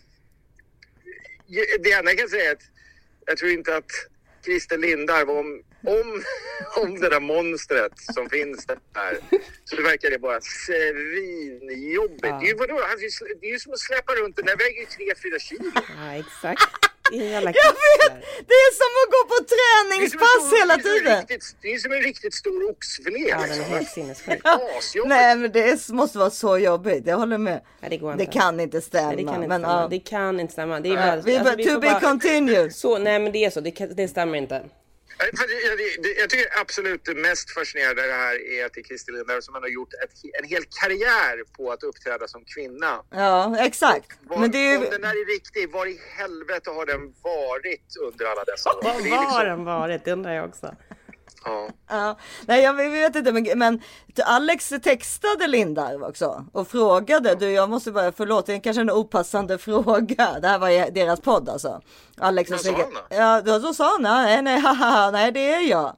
det enda jag kan säga är att jag tror inte att Christer Lindarw, om, om, om det där monstret som finns där, så verkar det bara svinjobbigt. Det, är ju, vadå, det är ju som att släpa runt den där väger ju 3-4 kilo. Ja, exakt. Det är en jävla Jag vet! Det är som att gå på Det träningspass stor- hela det tiden. riktigt- Det är som en riktigt stor oxfilé. Ja, den är helt sinnessjuk. Asjobbigt. Nej men det måste vara så jobbigt, jag håller med. Nej, det går Det inte. kan inte stämma. Nej, det kan inte men, stämma. ja. Det kan inte stämma. Det är bara, vi, alltså, vi to be bara- continued. Så, nej men det är så. Det, kan, det stämmer inte. Det- Jag tycker absolut det mest fascinerande det här är att det är Christer Lindarw som har gjort ett, en hel karriär på att uppträda som kvinna. Ja exakt. Var, Men det är Om den här är riktig, var i helvete har den varit under alla dessa år? Vad För det är var liksom- den varit? Det undrar jag också. Ja. ja. Nej jag vet inte men, men Alex textade Lindarw också och frågade. Du jag måste bara, förlåt det är kanske en opassande fråga. Det här var deras podd alltså. Alex och Sigge. Ja då, då sa han nej nej haha nej det är jag.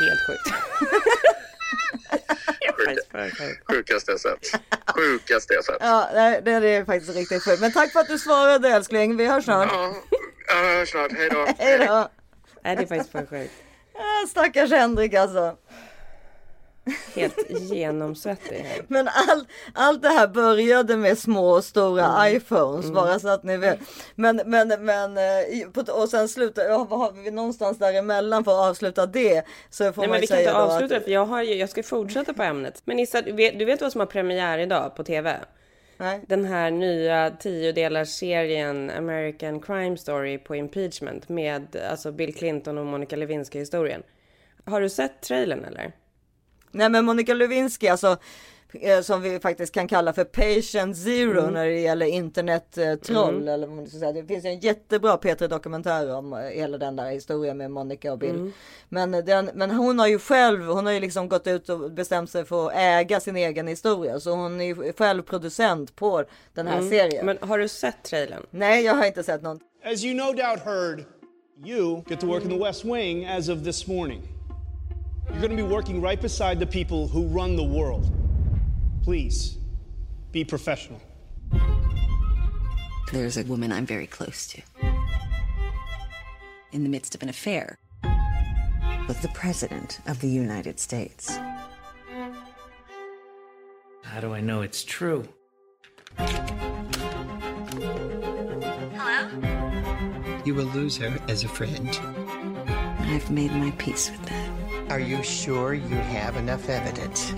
Helt sjukt. Sjukaste jag sett. Sjukaste jag sett. Ja det är faktiskt riktigt sjukt. Men tack för att du svarade älskling. Vi hörs snart. Ja, jag hörs snart. Hej då. Hej då. Nej, det är faktiskt för sjukt. Ah, Stackars Henrik alltså. Helt genomsvettig. Men all, allt det här började med små och stora Mm. iPhones bara så att ni vet. Men, men, men eh, och sen slutar, har vi någonstans däremellan för att avsluta det. Så får Nej, man men ju vi kan säga inte avsluta det att, för jag, har ju, jag ska fortsätta på ämnet. Men Issa, du vet, du vet vad som har premiär idag på TV? Nej. Den här nya tiodelars serien American Crime Story på impeachment med alltså Bill Clinton och Monica Lewinsky historien. Har du sett trailern eller? nej men Monica Lewinsky alltså. Eh, Som vi faktiskt kan kalla för patient zero Mm. när det gäller internettroll. Eller vad man ska säga. Det finns en jättebra P3 dokumentär om eh, hela den där historien med Monica och Bill. Mm. Men, den, men hon har ju själv, hon har ju liksom gått ut och bestämt sig för att äga sin egen historia. Så hon är ju själv producent på den här serien. Mm. Men har du sett trailern? Nej, jag har inte sett någon. As you no doubt heard, you get to work in the West Wing as of this morning. You're going to be working right beside the people who run the world. Please, be professional. There's a woman I'm very close to. In the midst of an affair. with the President of the United States. How do I know it's true? Hello? You will lose her as a friend. I've made my peace with that. Are you sure you have enough evidence?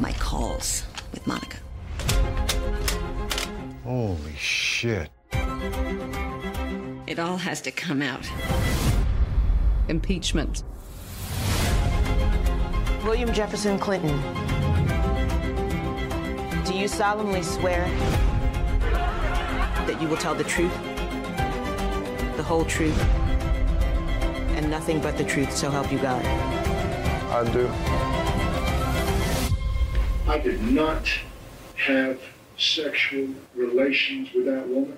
My calls with Monica. Holy shit. It all has to come out. Impeachment. William Jefferson Clinton, do you solemnly swear that you will tell the truth, the whole truth, and nothing but the truth, so help you God? I do. I did not have sexual relations with that woman.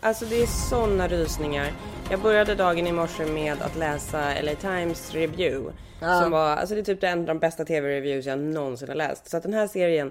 Alltså det är såna rysningar. Jag började dagen i morse med att läsa LA Times review. Ja. Som var, alltså det är typ en av de bästa tv-reviews jag någonsin har läst. Så att den här serien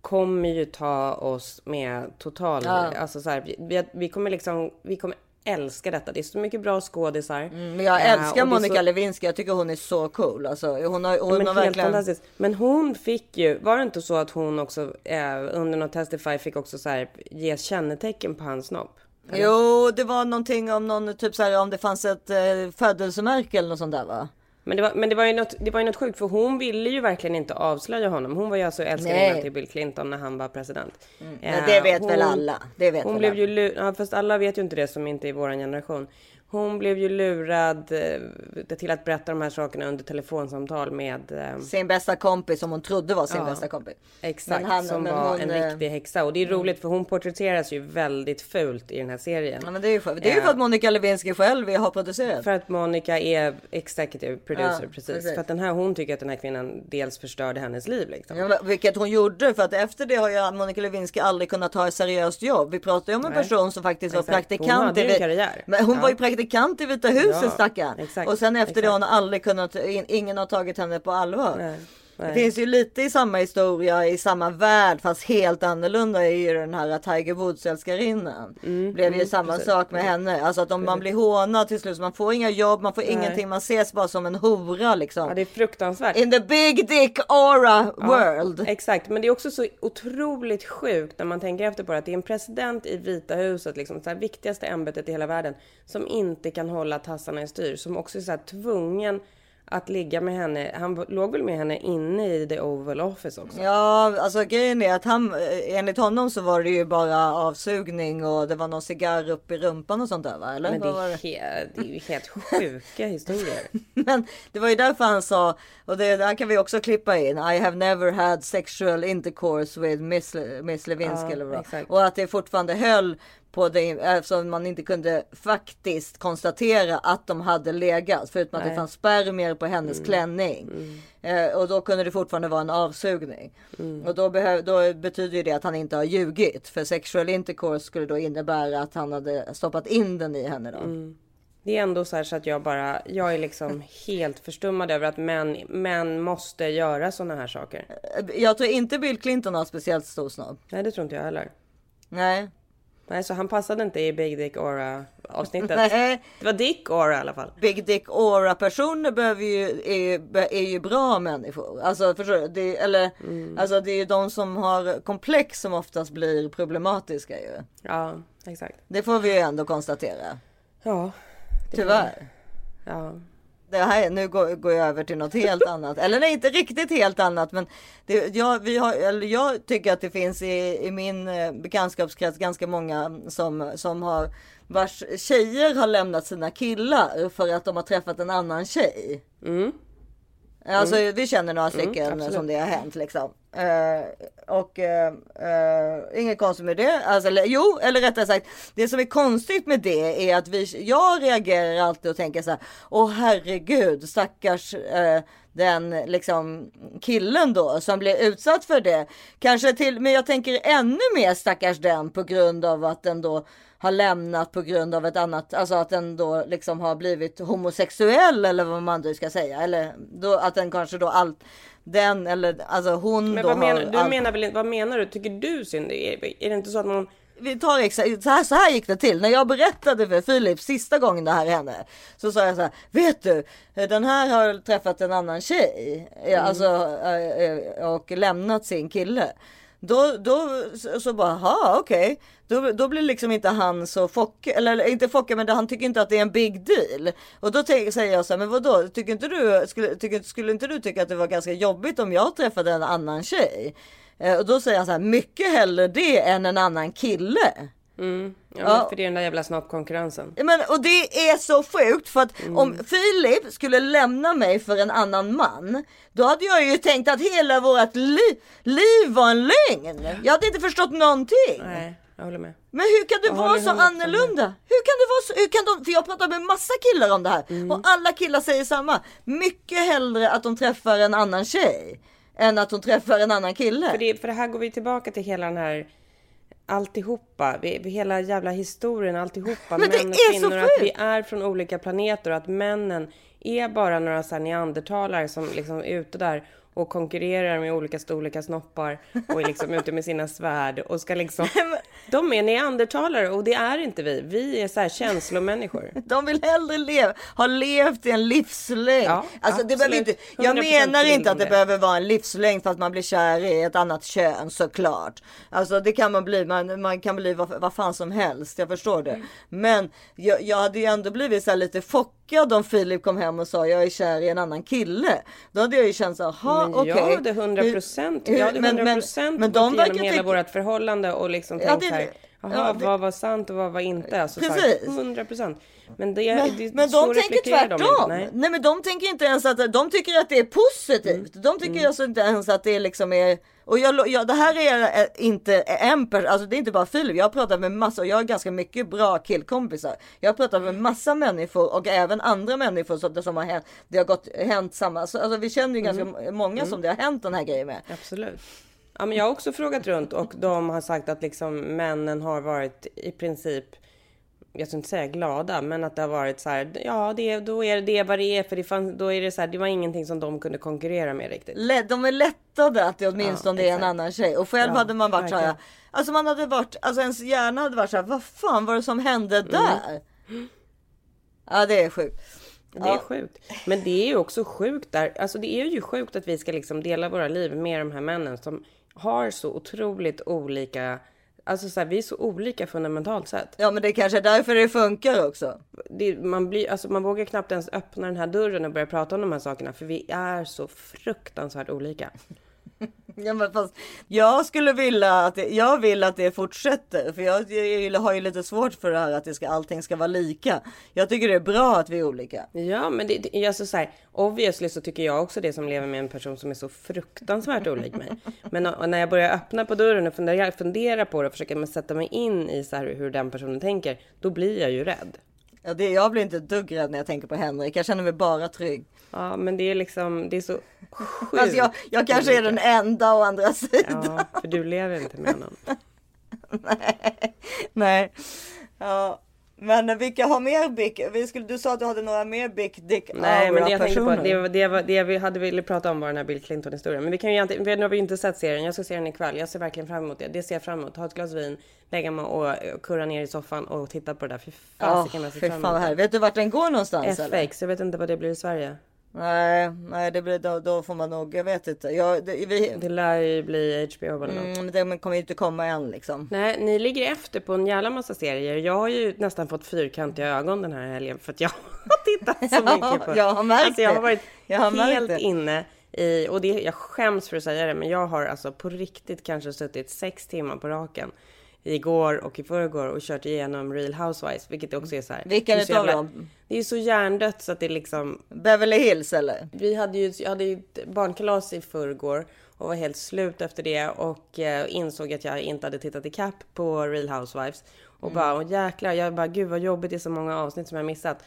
kommer ju ta oss med total, Ja. alltså så här, vi- vi, vi kommer liksom, vi kommer älska detta. Det är så mycket bra skådisar. Mm, Men jag Eh, älskar är Monica så- Lewinsky. Jag tycker hon är så cool. Alltså, hon har, hon men har verkligen... fantastiskt. Men hon fick ju, var det inte så att hon också eh, under något Testify fick också så här, ge kännetecken på hans snopp? Jo, det var någonting om någon typ så här om det fanns ett eh, födelsemärke eller något sånt där va? Men, det var, men det, var ju något, det var ju något sjukt för hon ville ju verkligen inte avslöja honom. Hon var ju alltså älskarinna Nej. till Bill Clinton när han var president. Men Eh, det vet väl alla. Det vet hon väl blev alla. ju ja, fast alla vet ju inte det som inte är vår generation. Hon blev ju lurad eh, till att berätta de här sakerna under telefonsamtal med eh, Sin bästa kompis som hon trodde var sin Ja. bästa kompis. Exakt, han- som var hon, en eh, riktig häxa. Och det är roligt för hon porträtteras ju väldigt fult i den här serien. Ja, men det är ju för, det är ju för att Monica Lewinsky själv har producerat. För att Monica är executive producer, Ja, precis. precis. För att den här, hon tycker att den här kvinnan dels förstörde hennes liv liksom. Ja, vilket hon gjorde för att efter det har ju Monica Lewinsky aldrig kunnat ha ett seriöst jobb. Vi pratar ju om en Nej. person som faktiskt var Exakt. Hon praktikant. hade ju en karriär. Men hon var ju praktikant i Vita huset Ja, stackarn. Och sen efter det exakt. har hon aldrig kunnat, in, ingen har tagit henne på allvar. Nej, Det finns ju lite i samma historia i samma värld fast helt annorlunda i ju den här Tiger Woods älskarinnan. Blev ju mm, samma precis. sak med henne. Alltså att om man blir hånad till slut, så man får inga jobb, man får Nej. ingenting, man ses bara som en hora liksom. Ja, det är fruktansvärt. In the big dick aura Ja, world. Exakt, men det är också så otroligt sjukt när man tänker efter på det. Att det är en president i Vita huset, liksom, här, viktigaste ämbetet i hela världen, som inte kan hålla tassarna i styr. Som också är så här, tvungen att ligga med henne. Han låg väl med henne inne i the Oval Office också? Ja, alltså grejen är att han, eh, enligt honom så var det ju bara avsugning och det var någon cigarr upp i rumpan och sånt där va? Eller? Men det är, he- det är ju helt sjuka historier. Men det var ju därför han sa, och det där kan vi också klippa in, I have never had sexual intercourse with Miss, Miss Lewinsky. Ja, eller vad. Och att det fortfarande höll på det eftersom man inte kunde faktiskt konstatera att de hade legat. Förutom att det Nej. fanns spermier på hennes Mm. klänning. Eh, och då kunde det fortfarande vara en avsugning. Mm. Och då, då betyder det att han inte har ljugit. För sexual intercourse skulle då innebära att han hade stoppat in den i henne då. Mm. Det är ändå så här så att jag bara, jag är liksom helt förstummad över att män, män måste göra såna här saker. Jag tror inte Bill Clinton har speciellt stor snobb. Nej, det tror inte jag heller. Nej. Nej, så han passade inte i Big Dick Aura avsnittet. Nej. Det var Dick Aura i alla fall. Big Dick Aura personer behöver ju, är, är ju bra människor. Alltså förstår? Det, eller, Mm. alltså det är ju de som har komplex som oftast blir problematiska ju. Ja, exakt. Det får vi ju ändå konstatera. Ja. Tyvärr. Ja. Det här, nu går, går jag över till något helt annat. Eller nej, inte riktigt helt annat. Men det, jag, vi har, eller jag tycker att det finns i, i min eh, bekantskapskrets ganska många som, som har vars tjejer har lämnat sina killar för att de har träffat en annan tjej. Mm. Alltså Mm. vi känner några Mm, stycken absolut. som det har hänt liksom. Eh, och eh, eh, inget konstigt med det. Alltså, eller, jo, eller rättare sagt, det som är konstigt med det är att vi, jag reagerar alltid och tänker så här. Åh herregud, stackars eh, den liksom killen då som blir utsatt för det. Kanske till, men jag tänker ännu mer stackars den på grund av att den då har lämnat på grund av ett annat, alltså att den då liksom har blivit homosexuell eller vad man nu ska säga. Eller då, att den kanske då allt, den eller alltså hon Men då vad menar, har du allt- menar väl, vad menar du? Tycker du synd? Är, är det inte så att man... vi tar exakt, så här, så här gick det till. När jag berättade för Filip sista gången det här hände. Så sa jag så här, vet du, den här har träffat en annan tjej. Mm. Alltså, eh, eh, och lämnat sin kille. Då, då så- bara, ha okej. Då, då blir liksom inte han så fock, eller inte fockad, men han tycker inte att det är en big deal. Och då tänker, säger jag så här, men vadå, tycker inte du, skulle, tycker, skulle inte du tycka att det var ganska jobbigt om jag träffade en annan tjej? Eh, Och då säger han så här, mycket hellre det än en annan kille. Mm. Ja, Ja. För det är den där jävla snoppkonkurrensen. Men, och det är så sjukt för att Mm. om Filip skulle lämna mig för en annan man. Då hade jag ju tänkt att hela vårt li liv var en lögn. Jag hade inte förstått någonting. Nej, jag håller med. Men hur kan du Jag vara så annorlunda? Hur kan det vara så? Hur kan de, för jag pratar med massa killar om det här Mm. och alla killar säger samma. Mycket hellre att de träffar en annan tjej än att de träffar en annan kille. För det, för det här går vi tillbaka till hela den här alltihopa, vi, vi, hela jävla historien, alltihopa, Men män och kvinnor, att vi är från olika planeter och att männen är bara några så här neandertalare som liksom är ute där och konkurrerar med olika storlekar snoppar och är liksom ute med sina svärd och ska liksom... De är neandertalare och det är inte vi. Vi är så här känslomänniskor. De vill hellre leva, ha levt i en livslängd. Ja, alltså, det absolut. inte, jag 100% menar inte att de det det. behöver vara en livslängd för att man blir kär i ett annat kön såklart. Alltså det kan man bli, man, man kan bli vad, vad fan som helst, jag förstår det. Men jag, jag hade ju ändå blivit så här lite chockad om Filip kom hem och sa jag är kär i en annan kille. Då hade jag ju känt så här, "Ha, Men okej. jag hade 100 procent. Jag hade men- 100 men- procent men gått igenom hela vårt förhållande och liksom Ja, tänkt det- här. Jaha, ja, det- vad var sant och vad var inte? Alltså, så Precis. här, 100 procent. Men, det, Men, det, men de tänker reflekterar de tvärtom. inte, nej. nej. men de tänker inte ens att de tycker att det är positivt. Mm. De tycker alltså inte ens att det liksom är och jag, jag, det här är eh, inte en person, alltså det är inte bara Filip. Jag har pratat med massa och jag har ganska mycket bra killkompisar. Jag har pratat med massa människor och även andra människor som, som har hänt. Det har gått hänt samma. Alltså, alltså vi känner ju ganska Mm. många som det har hänt den här grejen med. Absolut. Ja, men jag har också frågat runt och de har sagt att liksom männen har varit i princip, jag ska inte säga glada, men att det har varit så här, ja, det, då är det vad det är, för det, fann, då är det så här, det var ingenting som de kunde konkurrera med riktigt. Lä- De är lättade att det åtminstone Ja, är en annan tjej. Och själv Ja, hade man varit så här. verkligen. Alltså man hade varit, alltså ens hjärna hade varit så här. Vad fan var det som hände Mm. där? Ja det är sjukt. Det är sjukt. Men det är ju också sjukt där. Alltså det är ju sjukt att vi ska liksom dela våra liv med de här männen som har så otroligt olika, alltså så här, vi är så olika fundamentalt sett. Ja men det kanske är därför det funkar också. Det, man, blir, alltså man vågar knappt ens öppna den här dörren och börja prata om de här sakerna för vi är så fruktansvärt olika. Ja, men fast jag skulle vilja att det, jag vill att det fortsätter för jag, jag har ju lite svårt för det här att det ska, allting ska vara lika. Jag tycker det är bra att vi är olika. Ja, men det, det, alltså så här, obviously så tycker jag också det som lever med en person som är så fruktansvärt olik mig. Men och när jag börjar öppna på dörren och fundera, fundera på det och försöka sätta mig in i så här hur den personen tänker, då blir jag ju rädd. Ja, det, jag blir inte ett dugg rädd när jag tänker på Henrik. Jag känner mig bara trygg. Ja, men det är liksom, det är så sjukt. Alltså jag, jag kanske är den enda å andra sidan. Ja, för du lever inte med honom. Nej. Ja. Men vilka har mer Bic? Vi skulle, du sa att du hade några mer Bic Dick Nej, men det jag tänkte på, personer. det, det, var- det vi hade velat prata om var den här Bill Clinton historien. Men vi kan ju inte, nu har vi inte sett serien. Jag ska se den ikväll. Jag ser verkligen fram emot det. Det ser jag fram emot. Ta ett glas vin, lägga mig och och kurra ner i soffan och titta på det där. Fy fasiken vad jag ser fram emot här. Vet du vart den går någonstans? det. eller? FX, jag vet inte vad det blir i Sverige. Nej, nej, det blir då, då får man nog. Jag vet inte. Jag, det, vi, Det lär ju bli HBO eller något. mm, det kommer ju inte komma än liksom. Nej, ni ligger efter på en jävla massa serier. Jag har ju nästan fått fyrkantiga ögon den här helgen för att jag har tittat så mycket på. jag har märkt alltså, jag har varit Jag har helt inne i, och det, jag skäms för att säga det, men jag har alltså på riktigt kanske suttit sex timmar på raken igår och i förrgår och kört igenom Real Housewives, vilket också är så här. Vilka det är dem? Det är så hjärndött så att det liksom Beverly Hills eller? vi hade ju, jag hade ju ett barnkalas i förrgår och var helt slut efter det och eh, insåg att jag inte hade tittat i kapp på Real Housewives. Och bara, åh jäklar, jag bara, gud vad jobbigt det är så många avsnitt som jag missat.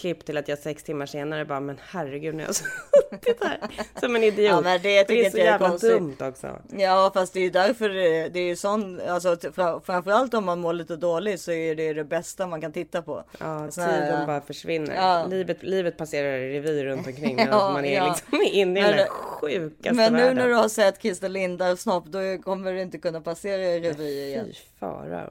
Klipp till att jag sex timmar senare bara, men herregud nu har jag suttit här som en idiot. Ja, men det det är så jag jävla konstigt. dumt också. Ja, fast det är ju därför det, det är ju sån, alltså framförallt om man mår lite dåligt så är det det bästa man kan titta på. Ja, Sån här, tiden ja. bara försvinner. Ja. Livet, livet passerar i revy runt omkring medan Ja, man är ja. liksom inne i den Men- där sjukaste Men nu världen. när du har sett Christer Lindarws snopp då kommer du inte kunna passera i revy igen. Fy fara.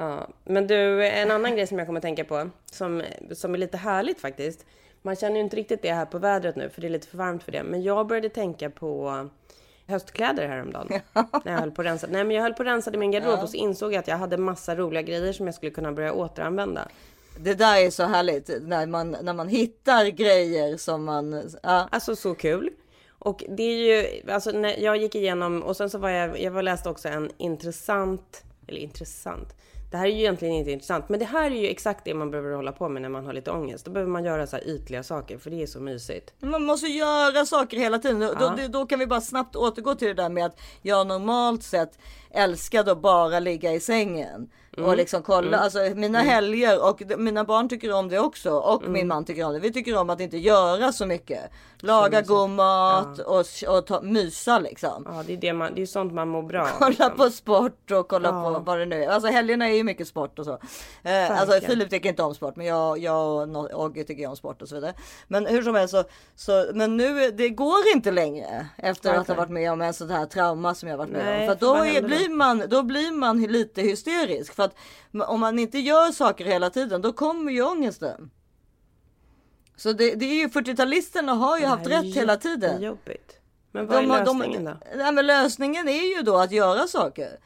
Ja, men du, en annan grej som jag kommer att tänka på som, som är lite härligt faktiskt. Man känner ju inte riktigt det här på vädret nu för det är lite för varmt för det. Men jag började tänka på höstkläder häromdagen. när jag höll på att rensa. Nej, men jag höll på att rensa i min garderob Ja. och så insåg jag att jag hade massa roliga grejer som jag skulle kunna börja återanvända. Det där är så härligt när man, när man hittar grejer som man... Ja. Alltså så kul. Och det är ju, alltså när jag gick igenom och sen så var jag, jag var läste också en intressant, eller intressant. Det här är ju egentligen inte intressant, men det här är ju exakt det man behöver hålla på med när man har lite ångest. Då behöver man göra så här ytliga saker för det är så mysigt. Man måste göra saker hela tiden. Ja. då, då kan vi bara snabbt återgå till det där med att jag normalt sett älskade att bara ligga i sängen. Och Mm. liksom kolla, Mm. alltså mina Mm. helger och mina barn tycker om det också och min man tycker om det. Vi tycker om att inte göra så mycket. Laga mysigt. god mat och, och ta, mysa liksom. Ja, det är, det man, det är sånt man mår bra. Kolla liksom. på sport och kolla Ja. på vad det nu är. Alltså helgerna är ju mycket sport och så. Eh, alltså. Filip tycker inte om sport men jag, jag och Ogge tycker om sport och så vidare. Men hur som helst så, så men nu det går inte längre efter att Varför? ha varit med om en sån här trauma som jag varit med Nej, om. För att då, är, blir man, då blir man lite hysterisk. För att om man inte gör saker hela tiden då kommer ju ångesten. Så det, det är ju 40-talisterna har ju haft rätt hela tiden. jättejobbigt. Men vad är har- lösningen då? Nej, men lösningen är ju då att göra saker.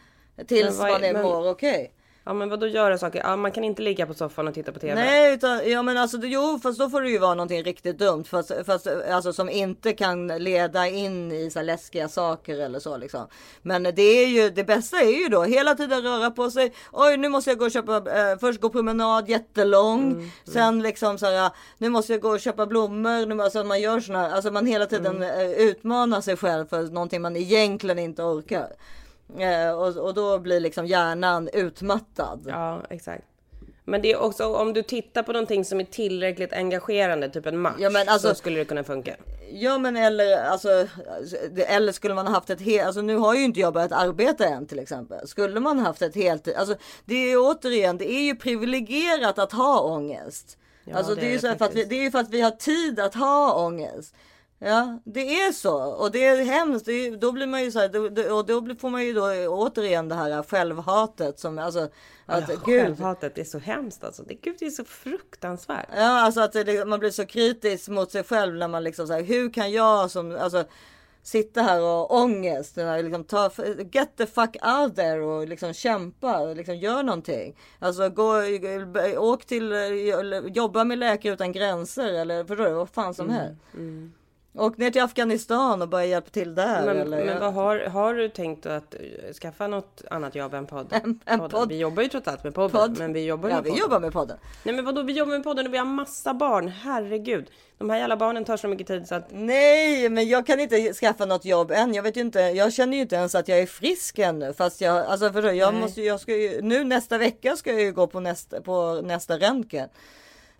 Tills är- man är, mår okej. Ja men vadå göra saker? Ja, man kan inte ligga på soffan och titta på TV. Nej, utan, ja men alltså jo, fast då får det ju vara någonting riktigt dumt. Fast, fast alltså som inte kan leda in i så läskiga saker eller så liksom. Men det är ju det bästa är ju då hela tiden röra på sig. Oj, nu måste jag gå och köpa. Eh, först gå promenad jättelång. Mm, Sen liksom så här. Nu måste jag gå och köpa blommor. Nu, alltså man gör såna. Alltså man hela tiden Mm. eh, utmanar sig själv för någonting man egentligen inte orkar. Eh, och, och då blir liksom hjärnan utmattad. Ja exakt. Men det är också om du tittar på någonting som är tillräckligt engagerande, typ en match, Ja, men alltså- så skulle det kunna funka. Ja men eller alltså eller skulle man ha haft ett helt, alltså nu har ju inte jag börjat arbeta än till exempel. Skulle man haft ett helt, alltså det är ju återigen, det är ju privilegierat att ha ångest. Ja, alltså det det, är ju så för att vi, det är ju för att vi har tid att ha ångest. Ja, det är så och det är hemskt. Det är, då blir man ju så här, då, då, och då blir- får man ju då återigen det här självhatet som alltså att ja, gud. Självhatet är så hemskt alltså. Det, gud, det är så fruktansvärt. Ja, alltså att det, man blir så kritisk mot sig själv när man liksom säger hur kan jag som alltså sitta här och ha ångest, här liksom ta get the fuck out there och liksom kämpa och liksom gör någonting. Alltså gå, åk till, jobba med Läkare utan gränser eller förstår du vad fan som Mm, helst. Åk ner till Afghanistan och börja hjälpa till där. Men, eller, men vad har, har du tänkt att skaffa något annat jobb än podd? En- en podden? podd. Vi jobbar ju trots allt med podden. Podd. Men vi jobbar Ja, med vi podden. jobbar med podden. Nej men vadå, vi jobbar med podden och vi har massa barn. Herregud. De här jävla barnen tar så mycket tid så att... Nej, men jag kan inte skaffa något jobb än. Jag vet ju inte. Jag känner ju inte ens att jag är frisk ännu. Fast jag, alltså för jag Nej. måste, jag ska ju, nu nästa vecka ska jag ju gå på nästa, på nästa röntgen.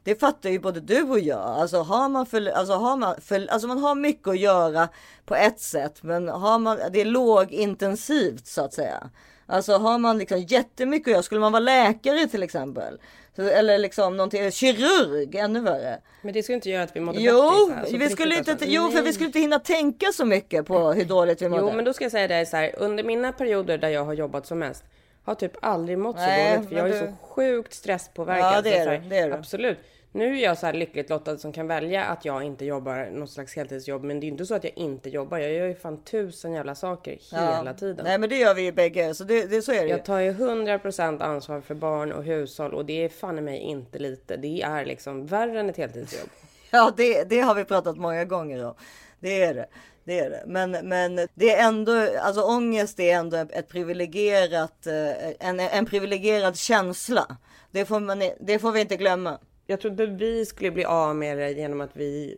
Det fattar ju både du och jag. Alltså har man för, alltså har man för, alltså man har mycket att göra på ett sätt, men har man, det är lågintensivt så att säga. Alltså har man liksom jättemycket att göra, skulle man vara läkare till exempel. Eller liksom någonting, kirurg, ännu värre. Men det ju inte göra att vi mådde Jo, bättre. Alltså, vi skulle inte, alltså. jo, för vi skulle inte hinna tänka så mycket på hur dåligt vi mådde. Jo, men då ska jag säga det så här. Under mina perioder där jag har jobbat som mest har typ aldrig mått så Nej, dåligt. För jag är du- så sjukt stresspåverkad. Ja, det är här, det är du. Absolut. Nu är jag så här lyckligt lottad som kan välja att jag inte jobbar något slags heltidsjobb. Men det är inte så att jag inte jobbar. Jag gör ju fan tusen jävla saker Ja. hela tiden. Nej, men det gör vi ju bägge, så det, det så är det. Jag tar ju 100% ansvar för barn och hushåll och det är fan i mig inte lite. Det är liksom värre än ett heltidsjobb. Ja, det, det har vi pratat många gånger om. Det är det. Det är det. Men, men det är ändå, alltså ångest är ändå ett privilegierat, eh, en, en privilegierad känsla. Det får, man, det får vi inte glömma. Jag trodde vi skulle bli av med det genom att vi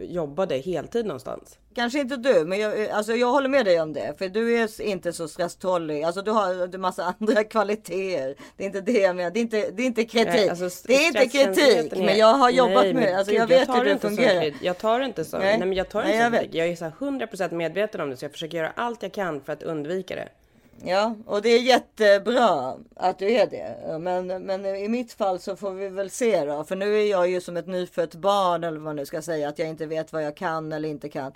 jobbade heltid någonstans. Kanske inte du, men jag, alltså jag håller med dig om det. För du är inte så stresstålig. Alltså du har en massa andra kvaliteter. Det är inte det jag menar. Det är inte, det är inte kritik. Nej, alltså, det är inte kritik, är- men jag har jobbat Nej, med. Alltså gud, jag vet hur det inte fungerar. kritik. Jag tar inte så. Nej. Nej, men jag tar Nej, inte jag kritik. Jag är så här 100% medveten om det så jag försöker göra allt jag kan för att undvika det. Ja, och det är jättebra att du är det. Men, men i mitt fall så får vi väl se då. För nu är jag ju som ett nyfött barn eller vad man nu ska säga. Att jag inte vet vad jag kan eller inte kan.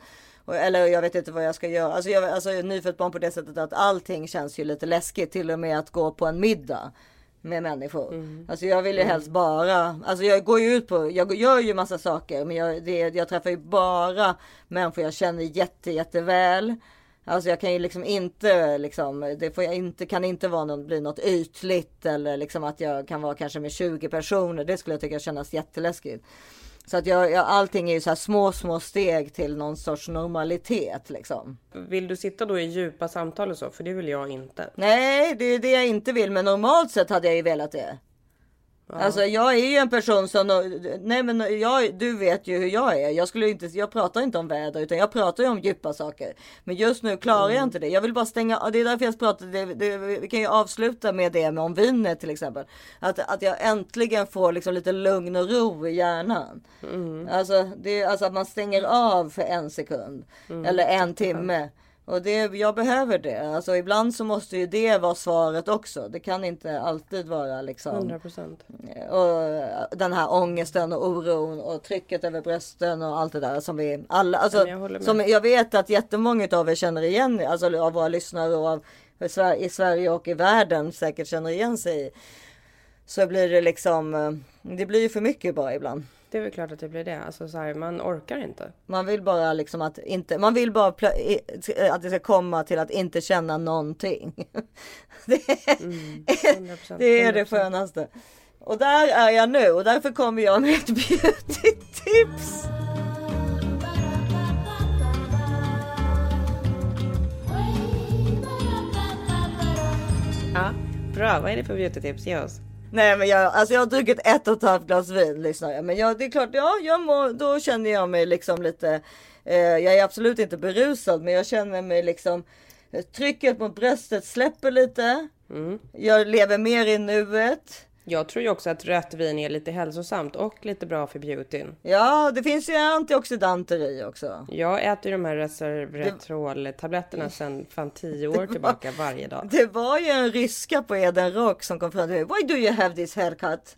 Eller jag vet inte vad jag ska göra. Alltså jag alltså, nyfött barn på det sättet att allting känns ju lite läskigt. Till och med att gå på en middag med människor. Alltså jag vill ju helst bara, alltså jag går ju ut på, jag gör ju massa saker. Men jag, det, jag träffar ju bara människor jag känner jätte, jätteväl. Alltså jag kan ju liksom inte liksom, det får jag inte, kan inte vara någon, bli något ytligt eller liksom att jag kan vara kanske med 20 personer. Det skulle jag tycka kännas jätteläskigt. Så att jag, jag, allting är ju så här små, små steg till någon sorts normalitet liksom. Vill du sitta då i djupa samtal och så? För det vill jag inte. Nej, det är det jag inte vill, men normalt sett hade jag ju velat det. Alltså jag är ju en person som, nej men jag, du vet ju hur jag är. Jag skulle inte, jag pratar inte om väder utan jag pratar ju om djupa saker. Men just nu klarar Mm. jag inte det. Jag vill bara stänga, det är därför jag pratar, det, det, vi kan ju avsluta med det med om vinet till exempel. Att, att jag äntligen får liksom lite lugn och ro i hjärnan. Mm. Alltså, det, alltså att man stänger av för en sekund. Mm. Eller en timme. Och det, jag behöver det. Alltså ibland så måste ju det vara svaret också. Det kan inte alltid vara liksom. 100 procent. Och den här ångesten och oron och trycket över brösten och allt det där som vi alla, alltså, jag som jag vet att jättemånga av er känner igen, alltså av våra lyssnare och av i Sverige och i världen säkert känner igen sig i. Så blir det liksom, eh, det blir ju för mycket bara ibland. Det är väl klart att det blir det. Alltså så här, man orkar inte. Man vill bara liksom att inte, man vill bara att det ska komma till att inte känna någonting. det, är, Mm, 100%, det är det 100%. skönaste. Och där är jag nu och därför kommer jag med ett beauty-tips. Ja, bra. Vad är det för beauty-tips? Ge oss. Nej men jag, alltså jag har druckit ett och ett halvt glas vin lyssnar jag. Men jag, det är klart, ja, jag mår, då känner jag mig liksom lite, eh, jag är absolut inte berusad men jag känner mig liksom, trycket mot bröstet släpper lite. Mm. Jag lever mer i nuet. Jag tror ju också att rött vin är lite hälsosamt och lite bra för beautyn. Ja, det finns ju antioxidanter i också. Jag äter ju de här resveratrol-tabletterna sedan fan tio år tillbaka varje dag. Det var ju en ryska på Eden Rock som kom fram till mig. Why do you have this haircut?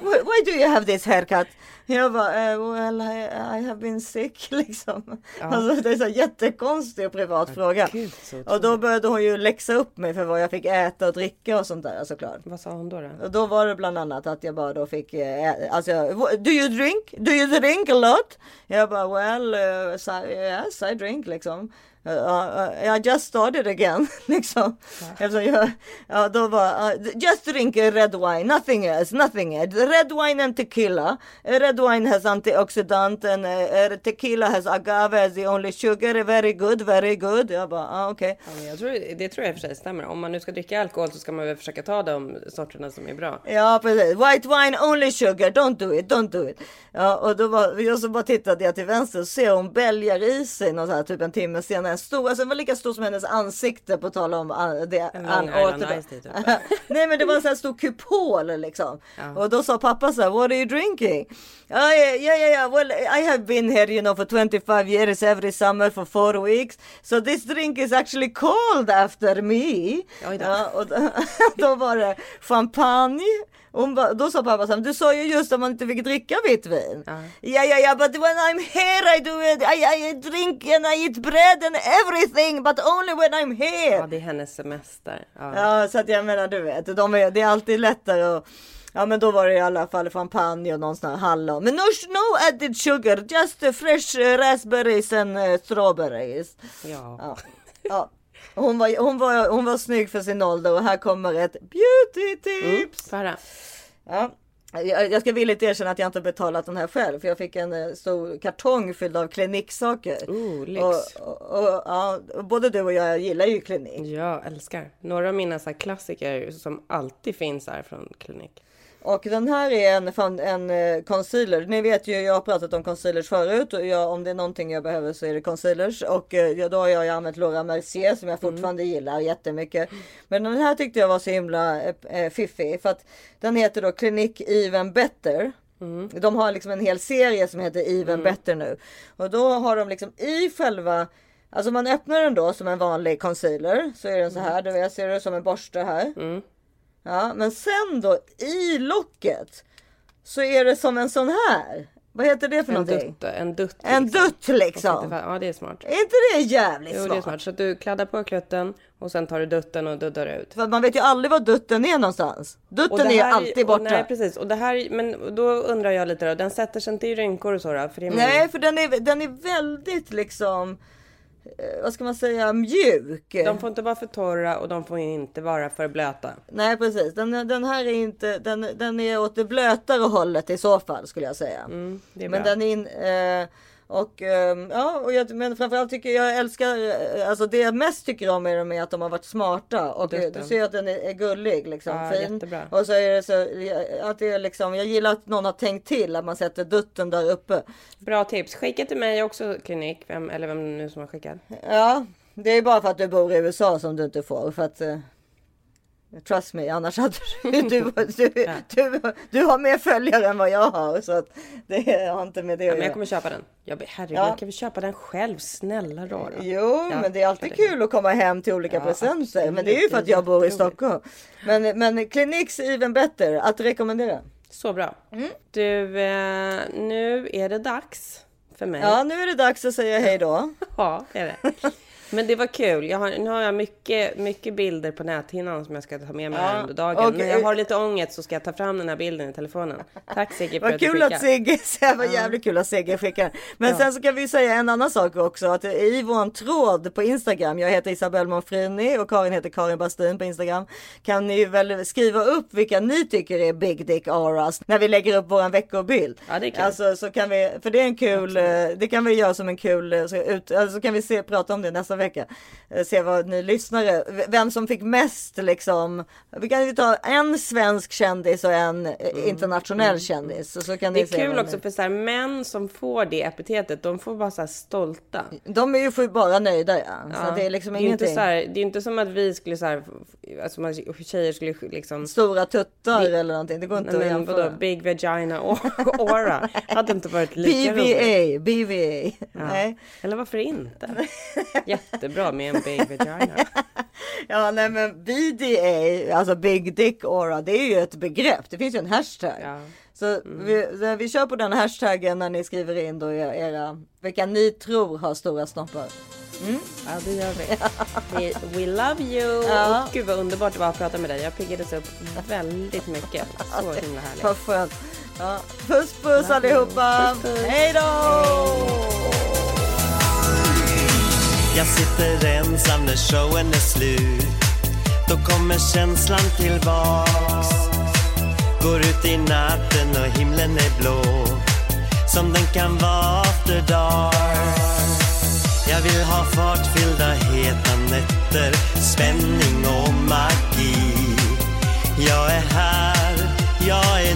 Why, why do you have this haircut? Jag bara, eh, well I, I have been sick liksom. Ja. Alltså, det är så jättekonstig och privat fråga. gud, och då började hon ju läxa upp mig för vad jag fick äta och dricka och sånt där såklart. Vad sa hon då? då? Och då var det bland annat att jag bara då fick, eh, ä- alltså, "Wha- do you drink? Do you drink a lot? Jag bara, well, uh, yes I drink liksom. Uh, I just started again liksom. Eftersom jag, ja, då var, uh, just drink red wine, nothing else, nothing else. Red wine and tequila. Red wine has antioxidant and uh, tequila has agave as the only sugar. Very good, very good. Jag bara, ah, okej. Ja, men jag tror, det tror jag i och för sig stämmer. Om man nu ska dricka alkohol så ska man väl försöka ta de sorterna som är bra. Ja precis. White wine only sugar. Don't do it. Don't do it. Ja och då var jag så bara tittade jag till vänster och ser hon bälgar i sig någon så här typ en timme senare. En stor, alltså den var lika stor som hennes ansikte på tal om uh, det. Tea, typ. Nej men det var en sån här stor kupol liksom. Ja. Och då sa pappa så här, what are you drinking? Ja ja ja well I have been here you know for 25 years every summer for four weeks. So this drink is actually called after me. Ja, och då, då var det champagne. Hon bara, då sa pappa så här, du sa ju just att man inte fick dricka vitt vin. Ja, ja, ja, but when I'm here I do it, I, I drink and I eat bread and everything, but only when I'm here. Ja, det är hennes semester. Ja. Ja, så att jag menar, du vet, de är, det är alltid lättare att Ja men då var det i alla fall champagne och någon sån här hallon. Men no, no added sugar, just fresh raspberries and uh, strawberries. Ja. Ja. ja. Hon, var, hon, var, hon var snygg för sin ålder och här kommer ett beauty tips. Mm, Ja. Jag, ska villigt erkänna att jag inte betalat den här själv för jag fick en eh, stor kartong fylld av kliniksaker. Ooh, lyx. Och, och, och, ja, både du och jag gillar ju klinik. Jag älskar. Några av mina så klassiker som alltid finns här från klinik. Och den här är en, en eh, concealer. Ni vet ju, jag har pratat om concealers förut och jag, om det är någonting jag behöver så är det concealers. Och eh, ja, då har jag använt Laura Mercier som jag fortfarande gillar jättemycket. Men den här tyckte jag var så himla eh, eh, fiffig för att den heter då Clinique Even Better. De har liksom en hel serie som heter Even Better nu. Och då har de liksom i själva Alltså man öppnar den då som en vanlig concealer så är den så här. Du vet, ser du som en borste här. Ja, men sen då i locket så är det som en sån här. Vad heter det för En någonting? dutt, en dutt. En dutt liksom. Ja, det är smart. Är inte det jävligt Jo, det är smart? smart. Så att du kladdar på klutten och sen tar du dutten och duddar ut. För man vet ju aldrig var dutten är någonstans. Dutten det är här- alltid borta. Nej, precis. Och det här, men då undrar jag lite då, den sätter sig inte i rynkor och så då? För det är Nej, för den är, den är väldigt liksom, vad ska man säga, mjuk. De får inte vara för torra och de får inte vara för blöta. Nej precis, den, den här är inte, den, den är åt det blötare hållet i så fall skulle jag säga. Mm, det är Men den är in, eh, Och ehm, ja, och jag, men framförallt tycker jag, älskar, eh, alltså det jag mest tycker om är att de har varit smarta. Och Just du det. ser att den är, är gullig liksom, Ja, fin. jättebra. Och så är det så, att det är liksom, jag gillar att någon har tänkt till att man sätter dutten där uppe. Bra tips. Skicka till mig också klinik, vem, eller vem nu som har skickat. Ja, det är bara för att du bor i USA som du inte får. För att, eh, trust me, annars hade du, du, du, du, du har mer följare än vad jag har. Så att det har inte med det Ja, men jag kommer köpa den. Jag, herregud, Ja. jag kan väl köpa den själv? Snälla rara. Jo, Ja, men det är alltid kul att komma hem till olika Ja, presenter. Men det är ju för att Det jag bor i. Stockholm. Men, men Clinics even better, att rekommendera. Så bra. Mm. Du, eh, nu är det dags för mig. Ja, nu är det dags att säga hej då. Ja, det är det. Men det var kul. Jag har, nu har jag mycket, mycket bilder på näthinnan som jag ska ta med mig Ja, under dagen. och- När jag har lite ångest så ska jag ta fram den här bilden i telefonen. Tack Sigge för Vad att du kul skickade. att Sigge, var jävligt kul att Sigge skickar. Men Ja. sen så kan vi säga en annan sak också. Att i vår tråd på Instagram, jag heter Isabelle Monfrini och Karin heter Karin Bastin på Instagram. Kan ni väl skriva upp vilka ni tycker är Big Dick Auras när vi lägger upp våran veckobild. Ja, det är kul. Alltså så kan vi, för det är en kul, eh, det kan vi göra som en kul, eh, så, ut, alltså, så kan vi se, prata om det nästa vecka. Eh, Se vad ni lyssnare, vem som fick mest liksom. Vi kan ju ta en svensk kändis och en eh, internationell kändis. Så, så kan Mm. Det ni är kul också ni- för så här, män som får det epitetet, de får vara så här stolta. De är ju bara nöjda ja. Ja, det är liksom det är ju inte ingenting. så här, det är inte som att vi skulle så här, alltså man, tjejer skulle liksom Stora tuttar Det- eller någonting. Det går inte Nej, att jämföra. vadå, big vagina och aura. Hade inte varit lika roligt. BVA, BVA. Ja. Nej. Eller varför inte? Jättebra med en big vagina. Ja, nej men BDA, alltså Big Dick Aura, det är ju ett begrepp. Det finns ju en hashtag. Så Mm. vi, vi kör på den hashtaggen när ni skriver in då era, vilka ni tror har stora snoppar. Mm. Ja, det gör vi. vi. We love you! Ja. Och gud vad underbart det var att prata med dig. Jag piggades upp väldigt mycket. Så himla härligt. Vad skönt. Ja. Puss puss allihopa! Puss, puss. Hej då! Jag sitter ensam när showen är slut. Då kommer känslan tillbaks. Går ut i natten och himlen är blå. Som den kan vara after dark. Jag vill ha fartfyllda heta nätter. Spänning och magi. Jag är här, jag är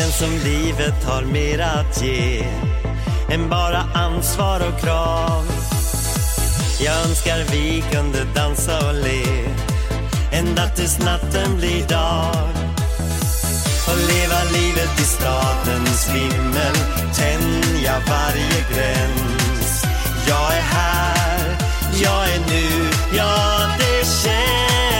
Det känns som livet har mer att ge än bara ansvar och krav. Jag önskar vi kunde dansa och le ända tills natten blir dag. Och leva livet i stadens vimmel, tänja varje gräns. Jag är här, jag är nu, ja det känns.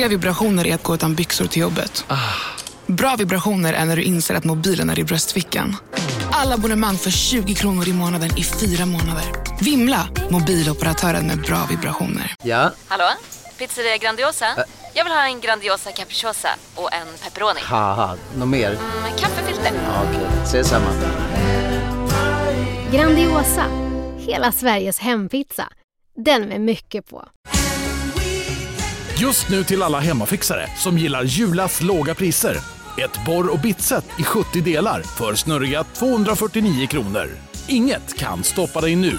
Dåliga vibrationer är att gå utan byxor till jobbet. Bra vibrationer är när du inser att mobilen är i bröstfickan. Alla abonnemang för 20 kronor i månaden i fyra månader. Vimla! Mobiloperatören med bra vibrationer. Ja, Hallå? Pizzeria Grandiosa? Jag vill ha en Grandiosa capriciosa och en pepperoni. något mer? Med kaffefilter. Ja, Okej, ses samma. Grandiosa, hela Sveriges hempizza. Den med mycket på. Just nu till alla hemmafixare som gillar Julas låga priser. Ett borr och bitset i 70 delar för snurriga 249 kronor. Inget kan stoppa dig nu.